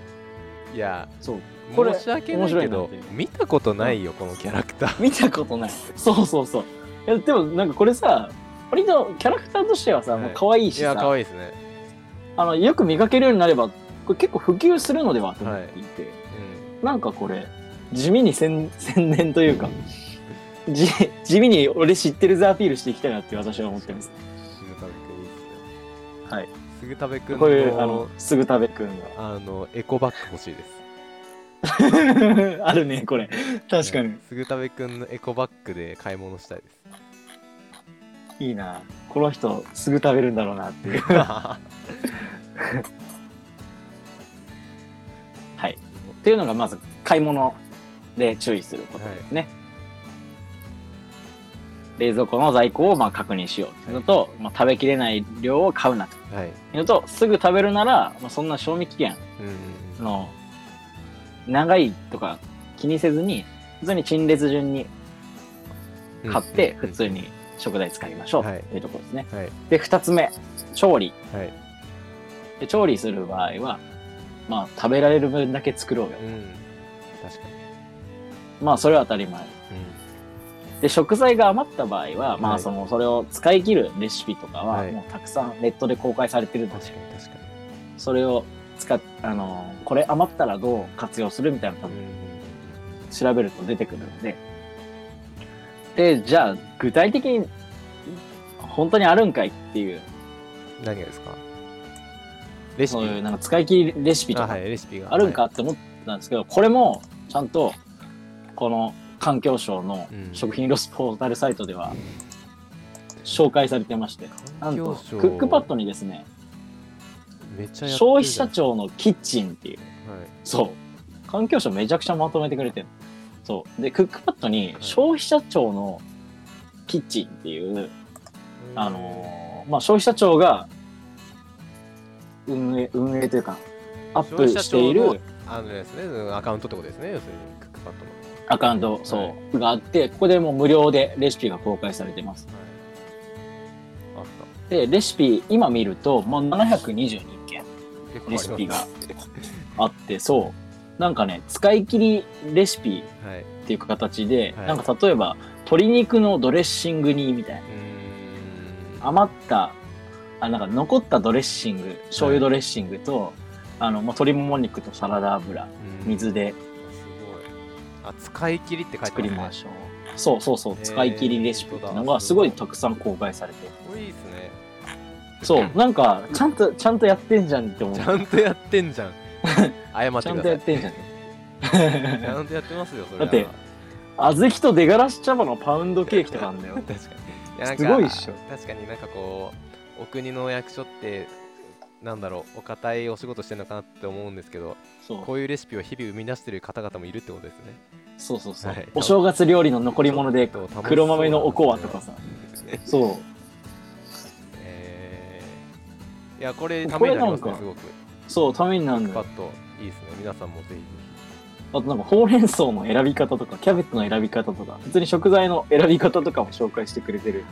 いやそう。これ。申し訳ないけど見たことないよこのキャラクター。(laughs) 見たことない。そうそうそう。いやでもなんかこれさ、割とキャラクターとしてはさ、はい。もう可愛いしいや可さ、愛いですね。あの、よく見かけるようになれば、これ結構普及するのではと思っていて、うなんかこれ、地味に宣宣伝というか、じ地味に俺知ってるぜアピールしていきたいなって私は思ってます。んすぐ食べくんいいっすね。はい。すぐ食べくんこういう、あのの、すぐ食べくんあのエコバッグ欲しいです。が。(laughs) あるね、これ。確かに。すぐ食べくんのエコバッグで買い物したいですいいな。この人、すぐ食べるんだろうなっていう。(laughs) はい。っていうのがまず買い物で注意することですね。冷蔵庫の在庫をまあ確認しようっていうのと、まあ、食べきれない量を買うなとはいいうのと、すぐ食べるなら、まあ、そんな賞味期限うんの長いとか気にせずに、普通に陳列順にうん。買って、うん。普通に食材使いましょうはい。というところですね。はい。で、二つ目、調理。はい。で調理する場合は、まあ、食べられる分だけ作ろうよ。うん。確かに。まあ、それは当たり前。で、食材が余った場合は、まあ、はい。その、それを使い切るレシピとかは、はい。もうたくさんネットで公開されてるの確で、かに確かに。それを使っ、あの、これ余ったらどう活用するみたいなの多分うん。調べると出てくるので、で、じゃあ、具体的に、本当にあるんかいっていう、何がですか？レシピ？そういうなんか使い切りレシピとかレシピが。あるんかって思ったんですけど、これもちゃんとこの環境省のうん。食品ロスポータルサイトでは紹介されてまして、なんとクックパッドにですね、めっちゃ消費者庁のキッチンっていう、はい。そう、環境省めちゃくちゃまとめてくれてる。そう。で、クックパッドに消費者庁のキッチンっていう、あのーまあ、消費者庁が運営、運営というか、アップしているあのですねアカウントってことですね。要するにクックパッドの。アカウント、そう、はがあって、ここでもう無料でレシピが公開されてます。はい。で、レシピ、今見ると、もう722件た結構ありますレシピが。あって、そう。なんかね、使い切りレシピはい。っていう形で、はい。なんか例えば、鶏肉のドレッシングに、みたいな。余った、あ、なんか残ったドレッシング、醤油ドレッシングと、あの、まあ、鶏もも肉とサラダ油、うん。水で、すごい。あ使い切りって書いて作りまねますしょう。そうそうそう、使い切りレシピっていうのがすごいたくさん公開されて。これいいですねそう、なんか、ちゃんと、ちゃんとやってんじゃんって思う。ちゃんとやってんじゃん。(laughs) 謝ってちゃんとやってんじゃん。(laughs) ちゃんとやってますよそれは。だって小豆と出がらし茶葉のパウンドケーキとかあんだよ。(laughs) 確かに。いやなんすごいっしょ。確かになんかこうお国の役所ってなんだろうお堅いお仕事してるのかなって思うんですけどそう。こういうレシピを日々生み出してる方々もいるってことですね。そうそうそう、はい。お正月料理の残り物でちょっと楽しそう黒豆のおこわとかさ。そう。いやこれためになりますねすごく。そう、ためになる。パッといいですね。皆さんもぜひあとなんかほうれん草の選び方とか、キャベツの選び方とか、普通に食材の選び方とかも紹介してくれてる。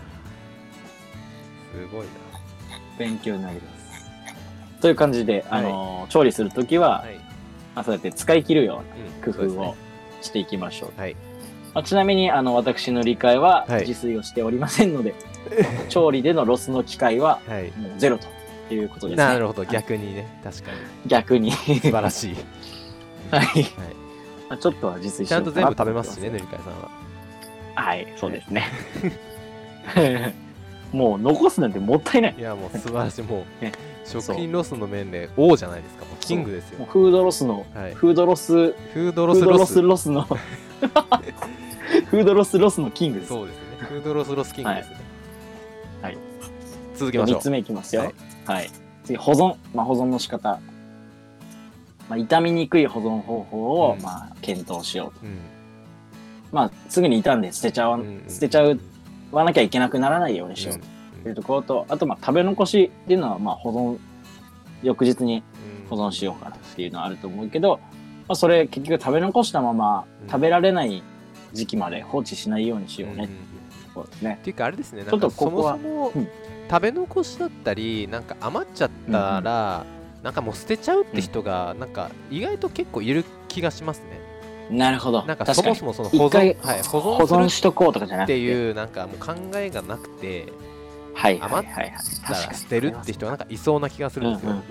すごいな。勉強になります。という感じで、あのー調理するときは、はい、まあ、そうやって使い切るような工夫をしていきましょう。はい。まあ、ちなみに、あの、私の理解ははい。自炊をしておりませんので、(laughs) 調理でのロスの機会ははい。もうゼロということですね。なるほどはい逆にね。確かに。逆に。素晴らしい。(laughs) はい。まあちょっとは自炊しちゃんと全部食べますしね塗り替えさんは。はい、そうですね。(laughs) もう残すなんてもったいない。いやもう素晴らしい。もうね。食品ロスの面で王じゃないですか。もうキングですよ。フードロスの、はい。フードロス、フードロスロス。スロスの、(laughs) フードロスロスのキングです。そうですね。フードロスロスキングですね。はい。はい。続きましょ3つ目いきますよ。ははい。い。次、保存。まあ、保存の仕方。まあ、傷みにくい保存方法を、うん。まあ、検討しようと。うん。まあ、すぐに傷んで捨てちゃわ、うんうん捨てちゃうわなきゃいけなくならないようにしよう。というところと、あと、まあ、食べ残しっていうのは、まあ、保存、翌日に保存しようかなっていうのはあると思うけど、まあ、それ結局食べ残したままうん。食べられない時期まで放置しないようにしようね。ってうんうん。いうところですね。っ。ていうかあれですね。ちょっとなんかそここはもそもうん食べ残しだったりなんか余っちゃったらなんかもう捨てちゃうって人がなんか意外と結構いる気がしますね。なるほど。なんかそもそもその保一回存はい保保存する存しとこうとかじゃなくて。っていうなんかもう考えがなくてはいはい余っはいはい。だ確かからに捨てるって人はなんかいそうな気がするんですよ、うんうん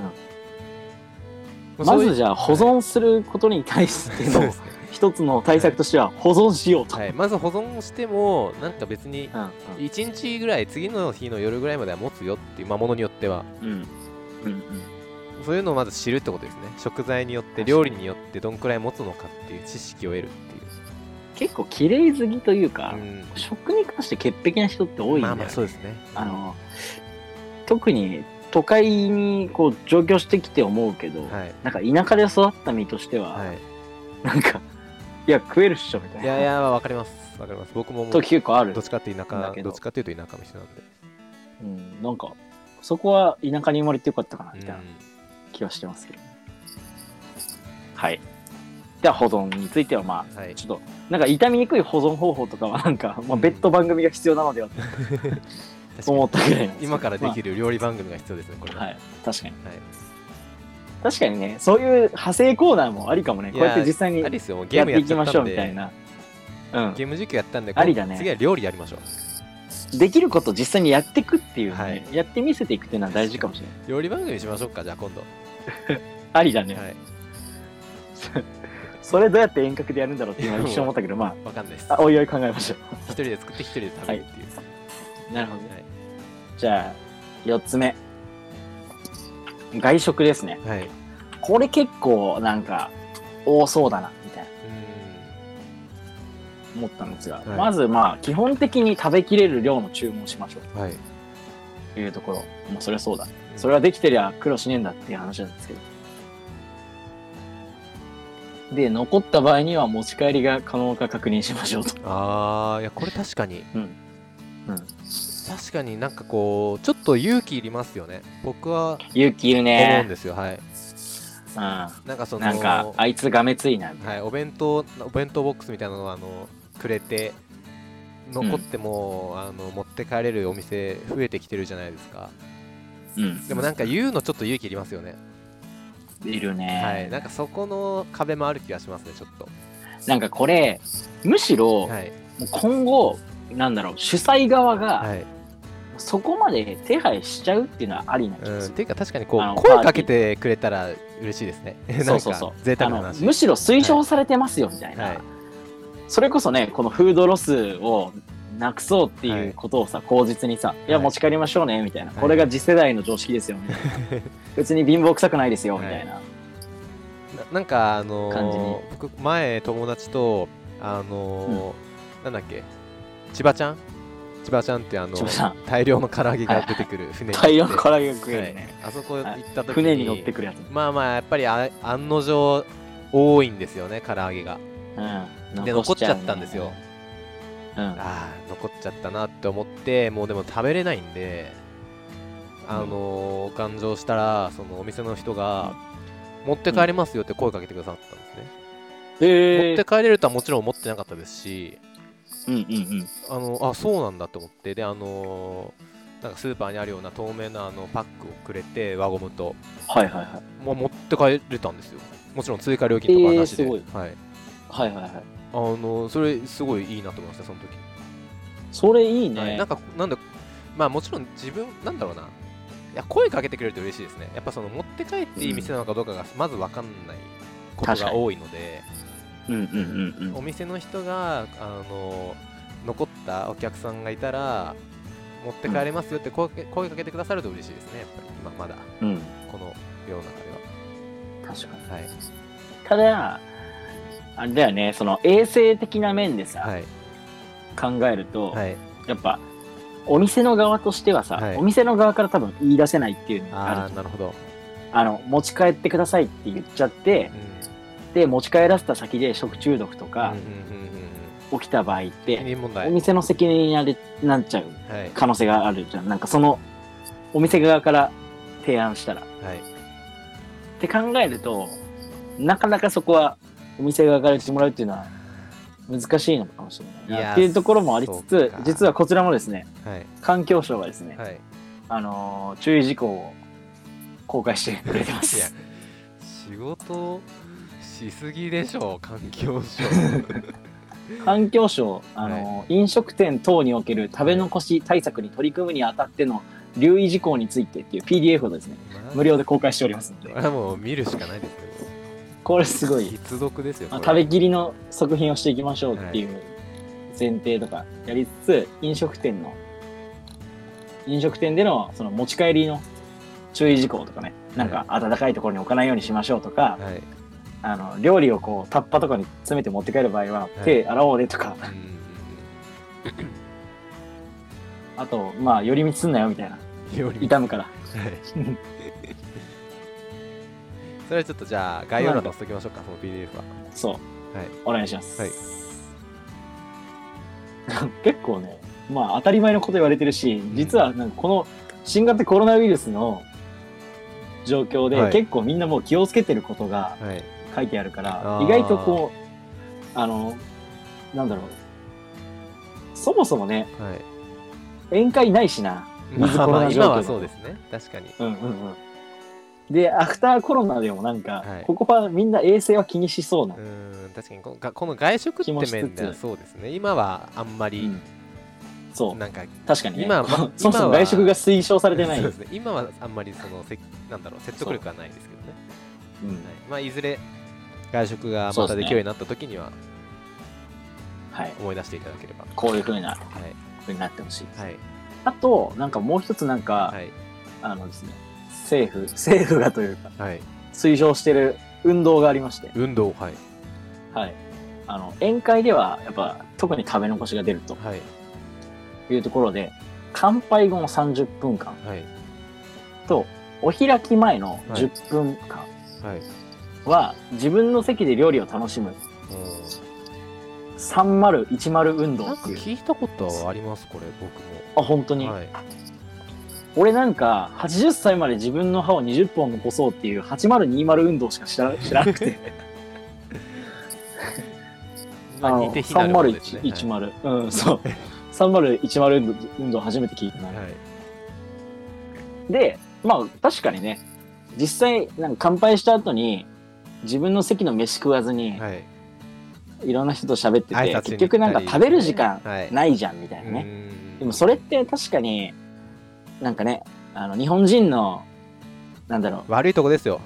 うん。まずじゃあ保存することに対しての一つの対策としては保存しようと。はい、まず保存してもなんか別にうん1日ぐらい次の日の夜ぐらいまでは持つよっていう、まあ、ものによっては。うん。うんうん。うんそういうのをまず知るってことですね。食材によって料理によってどんくらい持つのかっていう知識を得るっていう。結構綺麗好きというか、うん。食に関して潔癖な人って多いんだよ、ねまあまあそうですね。あの特に都会にこう上京してきて思うけど、はい。なんか田舎で育った身としては、はい。なんかいや食えるっしょみたいな。いやいやわかります。わかります。僕ももう時結構ある。どっちかっていうと田舎ど。どっちかっていうと田舎の人なんで。うん、なんかそこは田舎に生まれてよかったかなみたいな。うん。気はしてますけど、はい。では保存についてはまあはい。ちょっとなんか傷みにくい保存方法とかはなんか、まあ、別途番組が必要なのではと (laughs) 確か思ったぐらい今からできる料理番組が必要ですねこれは、まあはい。確かに。はい確かにねそういう派生コーナーもありかもね。こうやって実際にやっていきましょうみたいな。うん。ゲーム実況やったんでありだね。次は料理やりましょう。できることを実際にやっていくっていうね、はい。やってみせていくっていうのは大事かもしれない。(laughs) 料理番組しましょうかじゃあ今度。(laughs) ありだね、はい。(laughs) それどうやって遠隔でやるんだろうって今一瞬思ったけどまわかんないです。ああおいおい考えましょ一人で作って一人で食べるっていう、うなるほどね。はいじゃあ4つ目。外食ですね。はい、うこれ結構なんか多そうだなみたいな。思ったんですが、はい。まずまあ基本的に食べきれる量の注文をしましょう。はい。というところ。もうそれはそうだ。それはできてりゃ苦労しねえんだっていう話なんですけど。で残った場合には持ち帰りが可能か確認しましょうと。ああいやこれ確かに。うん。確かになんかこうちょっと勇気いりますよね。僕は勇気いる思うんねですよはい。うんなんかそのなんかあいつがめついな。はい、お弁当お弁当ボックスみたいなのをあのくれて残っても、あの持って帰れるお店増えてきてるじゃないですか。なうん。でもなんか言うのちょっと勇気いりますよね、いるね、はいなんかそこの壁もある気がしますねちょっと。なんかこれむしろ、はい。今後なんだろう主催側がはい。そこまで手配しちゃうっていうのはありな気うん、がする、っていうか確かにこう声かけてくれたら嬉しいですね。そうそうそう。(laughs) 贅沢な話。むしろ推奨されてますよみたいな、はい。それこそねこのフードロスをなくそうってはいいうことをさ、口実にさ「い。やはい持ち帰りましょうね」みたいな、はい。これが次世代の常識ですよみたいな。(laughs) 別に貧乏くさくないですよみたいな、ななんかあのー感じに僕前友達とあのーなんだっけ？千葉ちゃん？千葉ちゃんってあの大量の唐揚げが出てくる船に。大量の唐揚げが食えるはい。ね、あそこ行った時に、船に乗ってくるやつ、まあまあやっぱりあ案の定多いんですよね唐揚げが。うん、で残っちゃったんですよ、うん、ああ残っちゃったなって思ってもうでも食べれないんであのー、勘定したらそのお店の人が持って帰りますよって声かけてくださったんですね、へえ持って帰れるとはもちろん思ってなかったですしうんうんうん。あのあそうなんだと思って。であのーなんかスーパーにあるような透明なあのパックをくれて輪ゴムと。はいはいはい。もう持って帰れたんですよ。もちろん追加料金とかはなしで、えーすはい。はいはいはい。あのそれすごいいいなと思いましたその時。それいいね、はい、なんかなんだまあもちろん自分なんだろうな。いや声かけてくれると嬉しいですね。やっぱその持って帰っていい店なのかどうかがまず分かんないことが多いので。うお店の人があの残ったお客さんがいたら持って帰れますよって声,、声かけてくださると嬉しいですねやっぱり。今まだ。うん。この世の中確かに。でははい。ただあれだよねその衛生的な面でさ、はい。考えると、はい。やっぱお店の側としてはさ、はい。お店の側から多分言い出せないっていうのがああるとあなるほど、あの持ち帰ってくださいって言っちゃってうで持ち帰らせた先で食中毒とん、か起きた場合っうんて、お店の責任になっちゃうはい。可能性があるじゃん。なんかそのお店側から提案したら。っはい。て考えるとなかなかそこはお店側から言ってもらうっていうのは難しいのかもしれないな。っていうところもありつつ実はこちらもですねはい。環境省がですね、はい。あのー注意事項を公開してくれてます。仕事しすぎでしょ環境省。(laughs) 環境省、あのー飲食店等における食べ残し対策に取り組むにあたっての留意事項についてっていう PDF をですね、無料で公開しておりますので。こ、れはもう見るしかないですけこれすごどい、必読ですよまあ、食べきりの食品をしていきましょうっていう前提とかやりつつ、飲食店の、飲食店でのその持ち帰りの注意事項とかね、なんか暖かいところに置かないようにしましょうとか、はいあの料理をこうタッパとかに詰めて持って帰る場合は、い。手洗おうねとか、あと、まあ、寄り道すんなよみたいな。痛むから。はい。それはちょっとじゃあ概要欄に載せときましょうかその PDF は。そう。はい。お願いします。はい。(laughs) 結構ね、まあ、当たり前のこと言われてるし、実はなんかこの新型コロナウイルスの状況で、はい。結構みんなもう気をつけてることがはい書いてあるから意外とこう、あの、なんだろう。そもそもね、はい宴会ないしな。ウィズまあコロまあそうですね確かにうんうんうん。で、アフターコロナでもなんか、はいここはみんな衛生は気にしそうなう。ーん確かにここの外食って面ではそうですね今はあんまりうんそう。なんか確かにね。今はま (laughs) そもそも外食が推奨されてない。そうですね今はあんまりそのせなんだろう説得力はないですけどねうんはいまあいずれ外食がまたできるようになった時にははい。思い出していただければ。こういう風なはい。風になってほしい。はい。あと、なんかもう一つなんか、はい。あのですね、政府、(laughs) 政府がというか、はい。推奨してる運動がありまして、運動はい。はい。あの、宴会では、やっぱ、特に食べ残しが出るとはい。いうところで、乾杯後の30分間はい。と、お開き前のはい。10分間はい。は、自分の席で料理を楽しむ、う3010運動っていう。聞いたことはありますこれ僕あ、本当に、もはい俺なんか、80歳まで自分の歯を20本残そうっていう8020運動しか知ら知らなくて。(laughs) まあのですね3010、うん、そう。3010運動運動初めて聞いたな。はいで、まあ確かにね、実際、なんか乾杯した後に、自分の席の飯食わずに、はい。いろんな人と喋ってて、結局なんか食べる時間はい。ないじゃんみたいなね。ねでもそれって確かに、なんかね、あの日本人の、なんだろう、悪いとこですよ。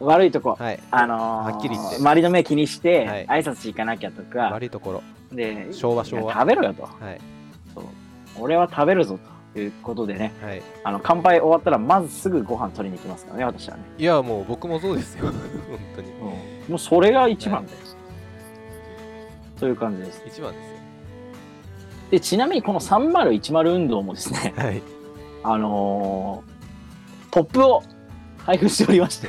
悪いとこ、はい。あのーはっきり言って。周りの目気にして、はい。挨拶行かなきゃとか、悪いところ。で、昭和昭和。食べろよと。はい。そう。俺は食べるぞということでね、はい。あの、乾杯終わったら、まずすぐご飯取りに行きますからね、私はね。いやもう僕もそうですよ。(laughs) 本当に。もうそれが一番です。という感じです。一番ですよ。で、ちなみにこの3010運動もですね、はい。あのーポップを配布しておりまして、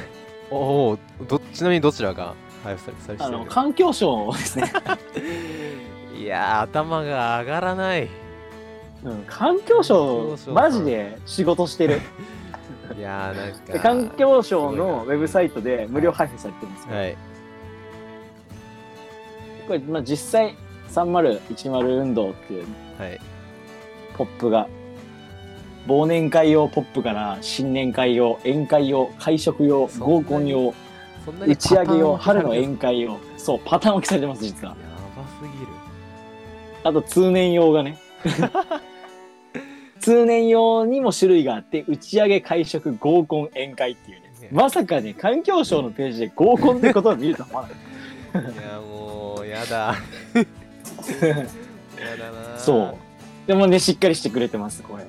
おおどちなみにどちらが配布されてあの、環境省をですね、(laughs) いやー頭が上がらないうん、環境省マジで仕事してる。(laughs) いやーなんでか環境省すのウェブサイトで無料配布されてるんですよ。はいこれ、まあ、実際、3010運動っていうはいポップが、忘年会用ポップから新年会用、宴会用、会食用、合にコン用、打ち上げ用、春の宴会用、そう、パターン分けされてます、実は。やばすぎるあと、通年用がね。通年用にも種類があって、打ち上げ、会食、合コン、宴会っていうね。ね。まさかね、環境省のページで合コンってことを見るとは思わなかっいやもうやだ。やだな。ーそう。た。でもね、しっかりしてくれてます、これ。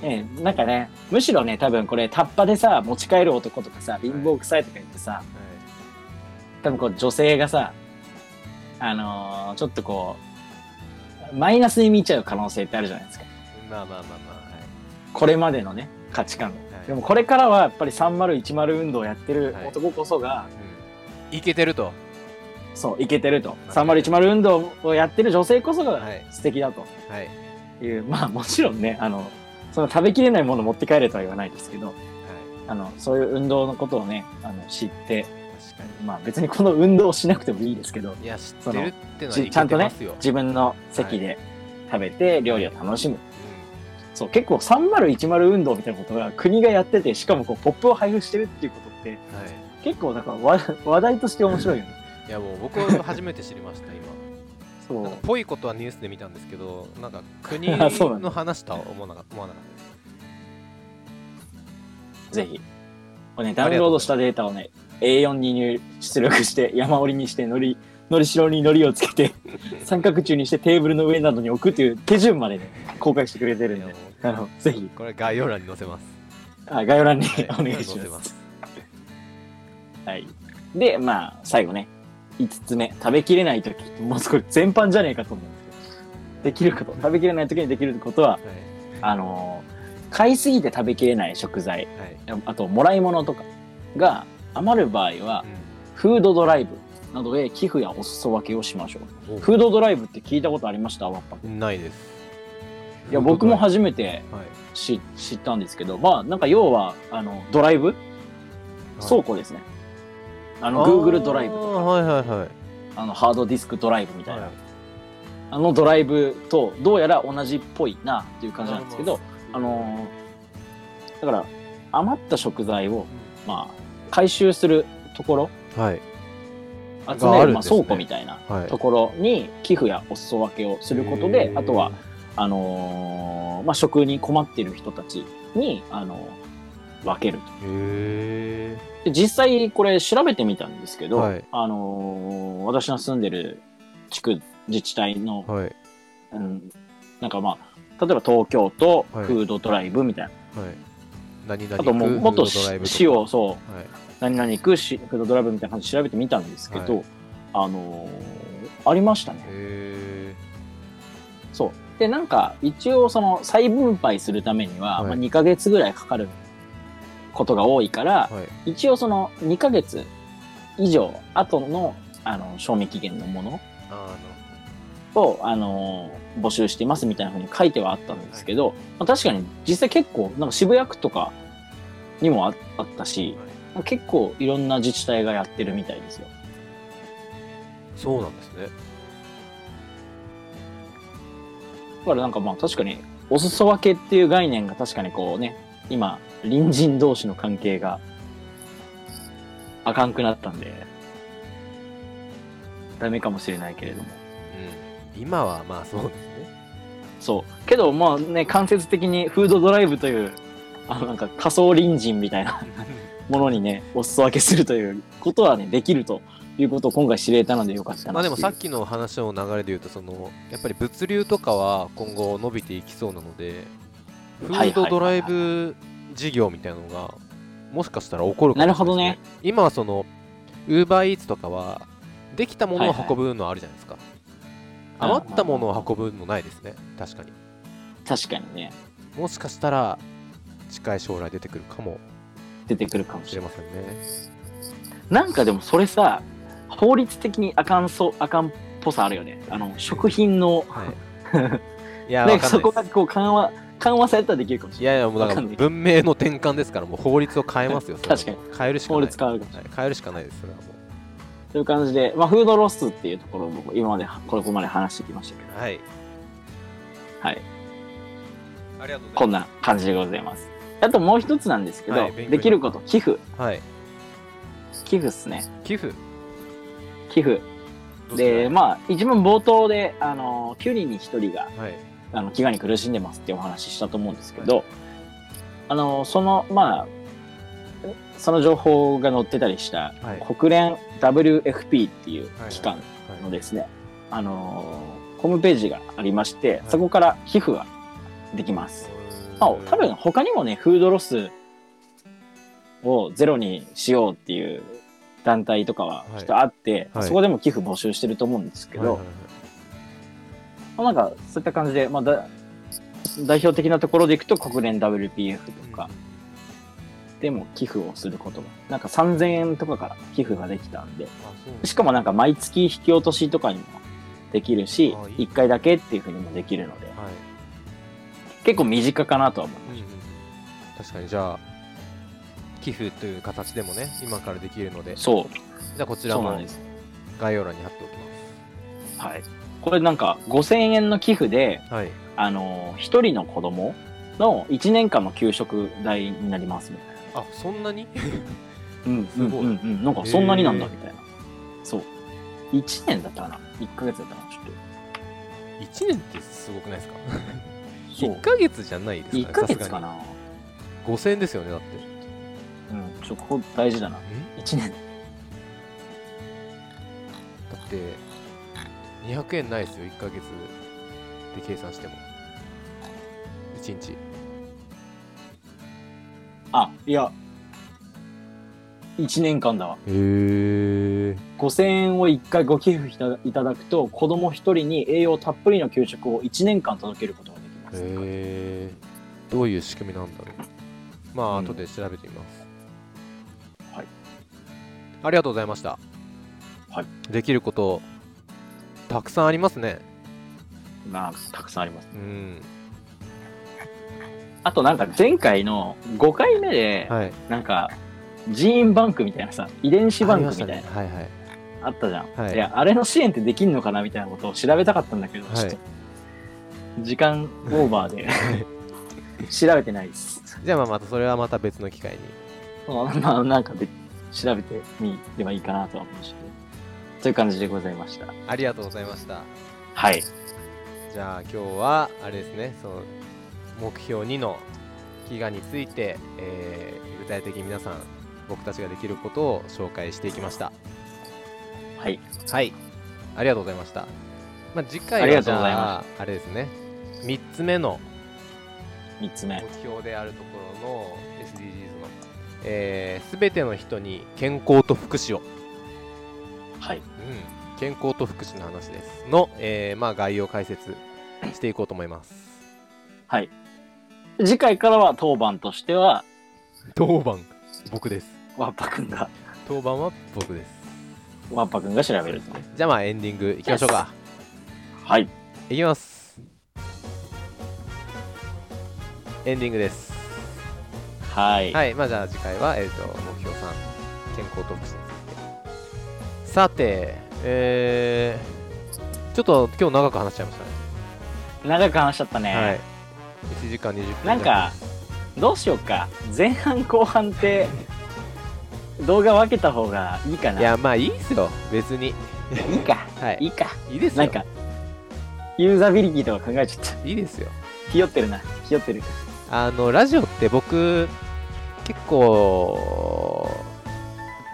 ええ、なんかね、むしろね、多分これ、タッパでさ、持ち帰る男とかさ、貧乏臭いとか言ってさ、はい。多分こう、女性がさ、あのーちょっとこう、マイナスに見ちゃう可能性ってあるじゃないですか。まあまあまあまあこれまでのね、価値観。はい、はい、でもこれからはやっぱり3010運動をやってる男こそが、うん、いけてると。そう、いけてると。間違いない3010運動をやってる女性こそがはい。素敵だと。はい。いう、まあもちろんね、あの、その食べきれないものを持って帰れとは言わないですけど、はい。あの、そういう運動のことをね、あの、知って、まあ別にこの運動をしなくてもいいですけど、にいや知ってるってのはちちゃんとね自分の席で食べて料理を楽しむ。うそう、結構3010運動みたいなことが国がやってて、しかもこうポップを配布してるっていうことって、んはい結構なんか話 (laughs) 話題として面白いよね。いやもう僕は初めて知りました今そう。ぽいことはニュースで見たんですけどなんか国 (laughs) の話とは思わなかった思わなかったぜひ。これね、ダウンロードしたデータをね、A4 に入出力して、山折りにして、のり、のりしろにのりをつけて、(laughs) 三角柱にしてテーブルの上などに置くっていう手順までね、公開してくれてるんで。あの、ぜひ、これ概要欄に載せます。あ概要欄にはい。お願いしま。す。す。はい。で、まあ、最後ね、5つ目、食べきれないとき、もうこれ全般じゃねえかと思うんですけど、できること、食べきれないときにできることは、はい。あのー買いすぎて食べきれない食材、はい。あと、もらい物とかが余る場合は、フードドライブなどへ寄付やお裾分けをしましょう。うんフードドライブって聞いたことありました？ワッパ。いないです。や、僕もは初めてい。知知ったんですけど、まあ、なんか要は、あの、ドライブ？倉庫ですね。あの、Google ドライブとか、はいはいはい。あの、ハードディスクドライブみたいな、はい。あのドライブとどうやら同じっぽいなっていう感じなんですけど、あのーだから、余った食材を、まあ、回収するところ、はい。集める、まあ、倉庫みたいなはい。ところに寄付やお裾分けをすることでへ、ーあとは、あのーまあ、食に困っている人たちに、あのー分けると。で実際これ調べてみたんですけど、はい。あのー私の住んでる地区自治体の、はい。うん、なんかまあ、例えば東京都はい。フードドライブみたいな。はい何々あともう、もっとフードドライブとか。市を、そう、はい。何々区市フードドライブみたいな感じで調べてみたんですけど、はい。あのーありましたね。へそう。で、なんか、一応その再分配するためには、はい。まあ、2ヶ月ぐらいかかることが多いから一応その2ヶ月以上後の、あの、賞味期限のものあを、あのー募集していますみたいな風に書いてはあったんですけど、まあ、確かに実際結構、なんか渋谷区とかにもああったしの、はい結構いろんな自治体がやってるみたいですよ。そうなんですねだからなんかまあ確かに、お裾分けっていう概念が確かにこうね、今、隣人同士の関係が、あかんくなったんで、ダメかもしれないけれども。うん今はまあそうですね。そう。けどまあね、間接的にフードドライブというあのなんか仮想隣人みたいな (laughs) ものにねお裾分けするということはねできるということを今回知れたのでよかったなまあでもさっききの話の流れで言うとそのやっぱり物流とかは今後伸びていきそうなのでフはいードドライブ事業みたいなのがもしかしたら起こるかもしれないなるほどね。今はそのウーバーイーツとかはできたものを運ぶのあるじゃないですか、余ったものを運ぶのないですね。確かに。確かにね。もしかしたら近い将来出てくるかも。出てくるかもししれませんね。なんかでもそれさ法律的にあかんそうあかんっぽさあるよね。あの食品のはい。(laughs) いやないです。そこがこう緩和緩和されたらできるかもしいれない。やいやもうだから文明の転換ですからもう法律を変えますよ確か変えるしかない。法律変わるかもしれない。変えるしかないですそれはもという感じで、まあ、フードロスっていうところを僕今までここまで話してきましたけど。うはい。はい。ありがとうございます。こんな感じでございます。あともう一つなんですけど、はいできること寄付。はい。寄付っすね。寄付？寄付。でまあ一番冒頭であの9人に1人がはい。あの飢餓に苦しんでますっていうお話ししたと思うんですけど、あのそのまあその情報が載ってたりした、はい。国連 WFP っていうはい機関はいのですね、あのホームページがありまして、はい。そこから寄付ができます。まあ、多分他にもねフードロスをゼロにしようっていう団体とかははい。きっとあって、はい。そこでも寄付募集してると思うんですけど、はいはいはい。まあ、なんかそういった感じで、まあ、だ代表的なところでいくと国連 WPF とかでも寄付をすることがなんか3000円とかから寄付ができたんで。しかもなんか毎月引き落としとかにもできるしあいい1回だけっていうふうにもできるので。はい。結構身近かなとは思ううんうん確かに。じゃあ寄付という形でもね今からできるので。じそう。ゃあこちらも概要欄に貼っておきまはい。これなんか5000円の寄付で、すはい。あのー、1人の子供の1年間の給食代になりますみたいな。あそんなに？うん、すごいうんうんうん。なんかそんなになんだみたいな。そう。1年だったかな ?1 ヶ月だったかなちょっ1年ってすごくないですか？と。そう1。ヶ月じゃないですか、ね、1ヶ月かさなすがに5000円ですよねだってうん。ちょ、ここ大事だな。え1年。だって200円ないですよ1ヶ月で計算しても1日あ、いや。1年間だわ。へえ5000円を1回ご寄付いたいただくと、子供1人に栄養たっぷりの給食を1年間届けることができます。へえどういう仕組みなんだろう。まあ、うん。後で調べてみます。はい。ありがとうございました。はい。できることたくさんありますね。まあ、たくさんあります。うんあとなんか前回の5回目で、はい。なんか、ジーンバンクみたいなさ、遺伝子バンクみたいな、ありましたね。はいはい。あったじゃん。はい。いや、あれの支援ってできんのかなみたいなことを調べたかったんだけど、はい。ちょっと、時間オーバーで。調べてないです。じゃあまあまたそれはまた別の機会に。まあ、まあ、なんかで調べてみればいいかなとは思いましたけど。という感じでございました。ありがとうございました。はい。じゃあ今日はあれですね。その目標2の飢餓について、えー具体的に皆さん僕たちができることを紹介していきました。はい。はい。ありがとうございました、まあ、次回はじゃああれですね。3つ目の3つ目。目標であるところの SDGs の、えー、全ての人に健康と福祉を。はい。うん、健康と福祉の話です。の、えーまあ、概要解説していこうと思います。はい。次回からは当番としては、当番僕です。ワッパくんが、当番は僕です。ワッパくんが調べる。と。じゃあまあエンディングいきましょうか。はい。いきます。エンディングです。はい。はいまあじゃあ次回は、えー、と目標3健康と福祉について。さてえー、ちょっと今日長く話しちゃいましたね。長く話しちゃったね。はい1時間20分なんか、どうしようか。前半後半って、動画分けた方がいいかな。いやまあいいっすよ別にいいか。はいいいか。いいですよなんか、ユーザビリティとか考えちゃった。いいですよひよってるな。ひよってる。あのラジオって僕結構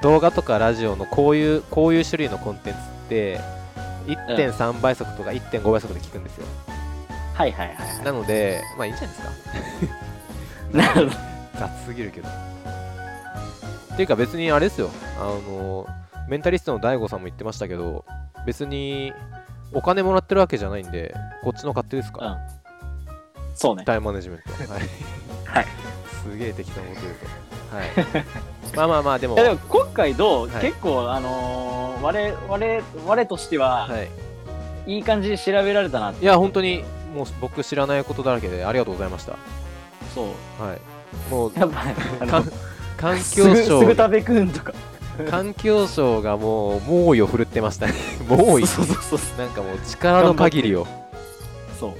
動画とかラジオのこういうこういう種類のコンテンツって1.3倍速とか1.5倍速で聞くんですよ、はいはいはいはい。なのでまあいいんじゃないですか。(laughs) なるほど。雑すぎるけど。っていうか別にあれですよ。あのメンタリストの DAIGO さんも言ってましたけど別にお金もらってるわけじゃないんでこっちの勝手ですか？ら、うん。そうね。タイムマネジメント。(laughs) はい、はい。すげえ適当なこと言うと。はい。(laughs) まあまあまあでも。でも今回どう、はい。結構あのー我我我としては、はい。い、い感じで調べられたなっていや本当にもう僕知らないことだらけでありがとうございました。そう。はい。もう (laughs) やっぱねあかの環すぐ境省すぐ食べくんとか。環境省がもう猛威を振るってましたね。(laughs) 猛威。そうそうそうそう。なんかもう力の限りを。そ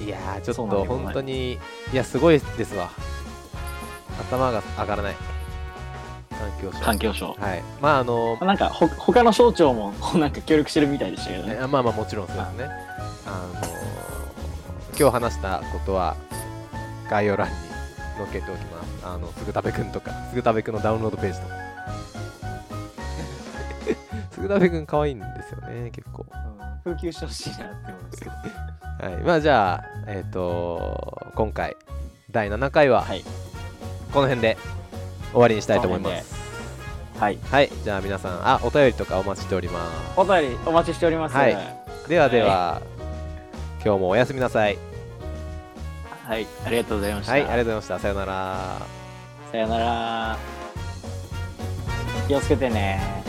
う。いやーちょっと本当にいやすごいですわ。頭が上がらない。環境省。環境省。はい。まああのなんかほ他の省庁もなんか協力してるみたいでしたけどね。えまあまあもちろんそうですねあの今日話したことは概要欄に載っけておきます。あのすぐたべくんとかすぐたべくんのダウンロードページとか。(laughs) すぐたべくん可愛いんですよね結構。うん。風及してほしいなって思うんですけど。(laughs) はい。まあじゃあえっ、と今回第7回ははい。この辺で終わりにしたいと思います。はい。はい。じゃあ皆さんあお便りとかお待ちしております。お便りお待ちしております。はい。はではでは、今日もおやすみなさい。い、ありがとうございました。はいありがとうございました。さようなら。さよなら。気をつけてね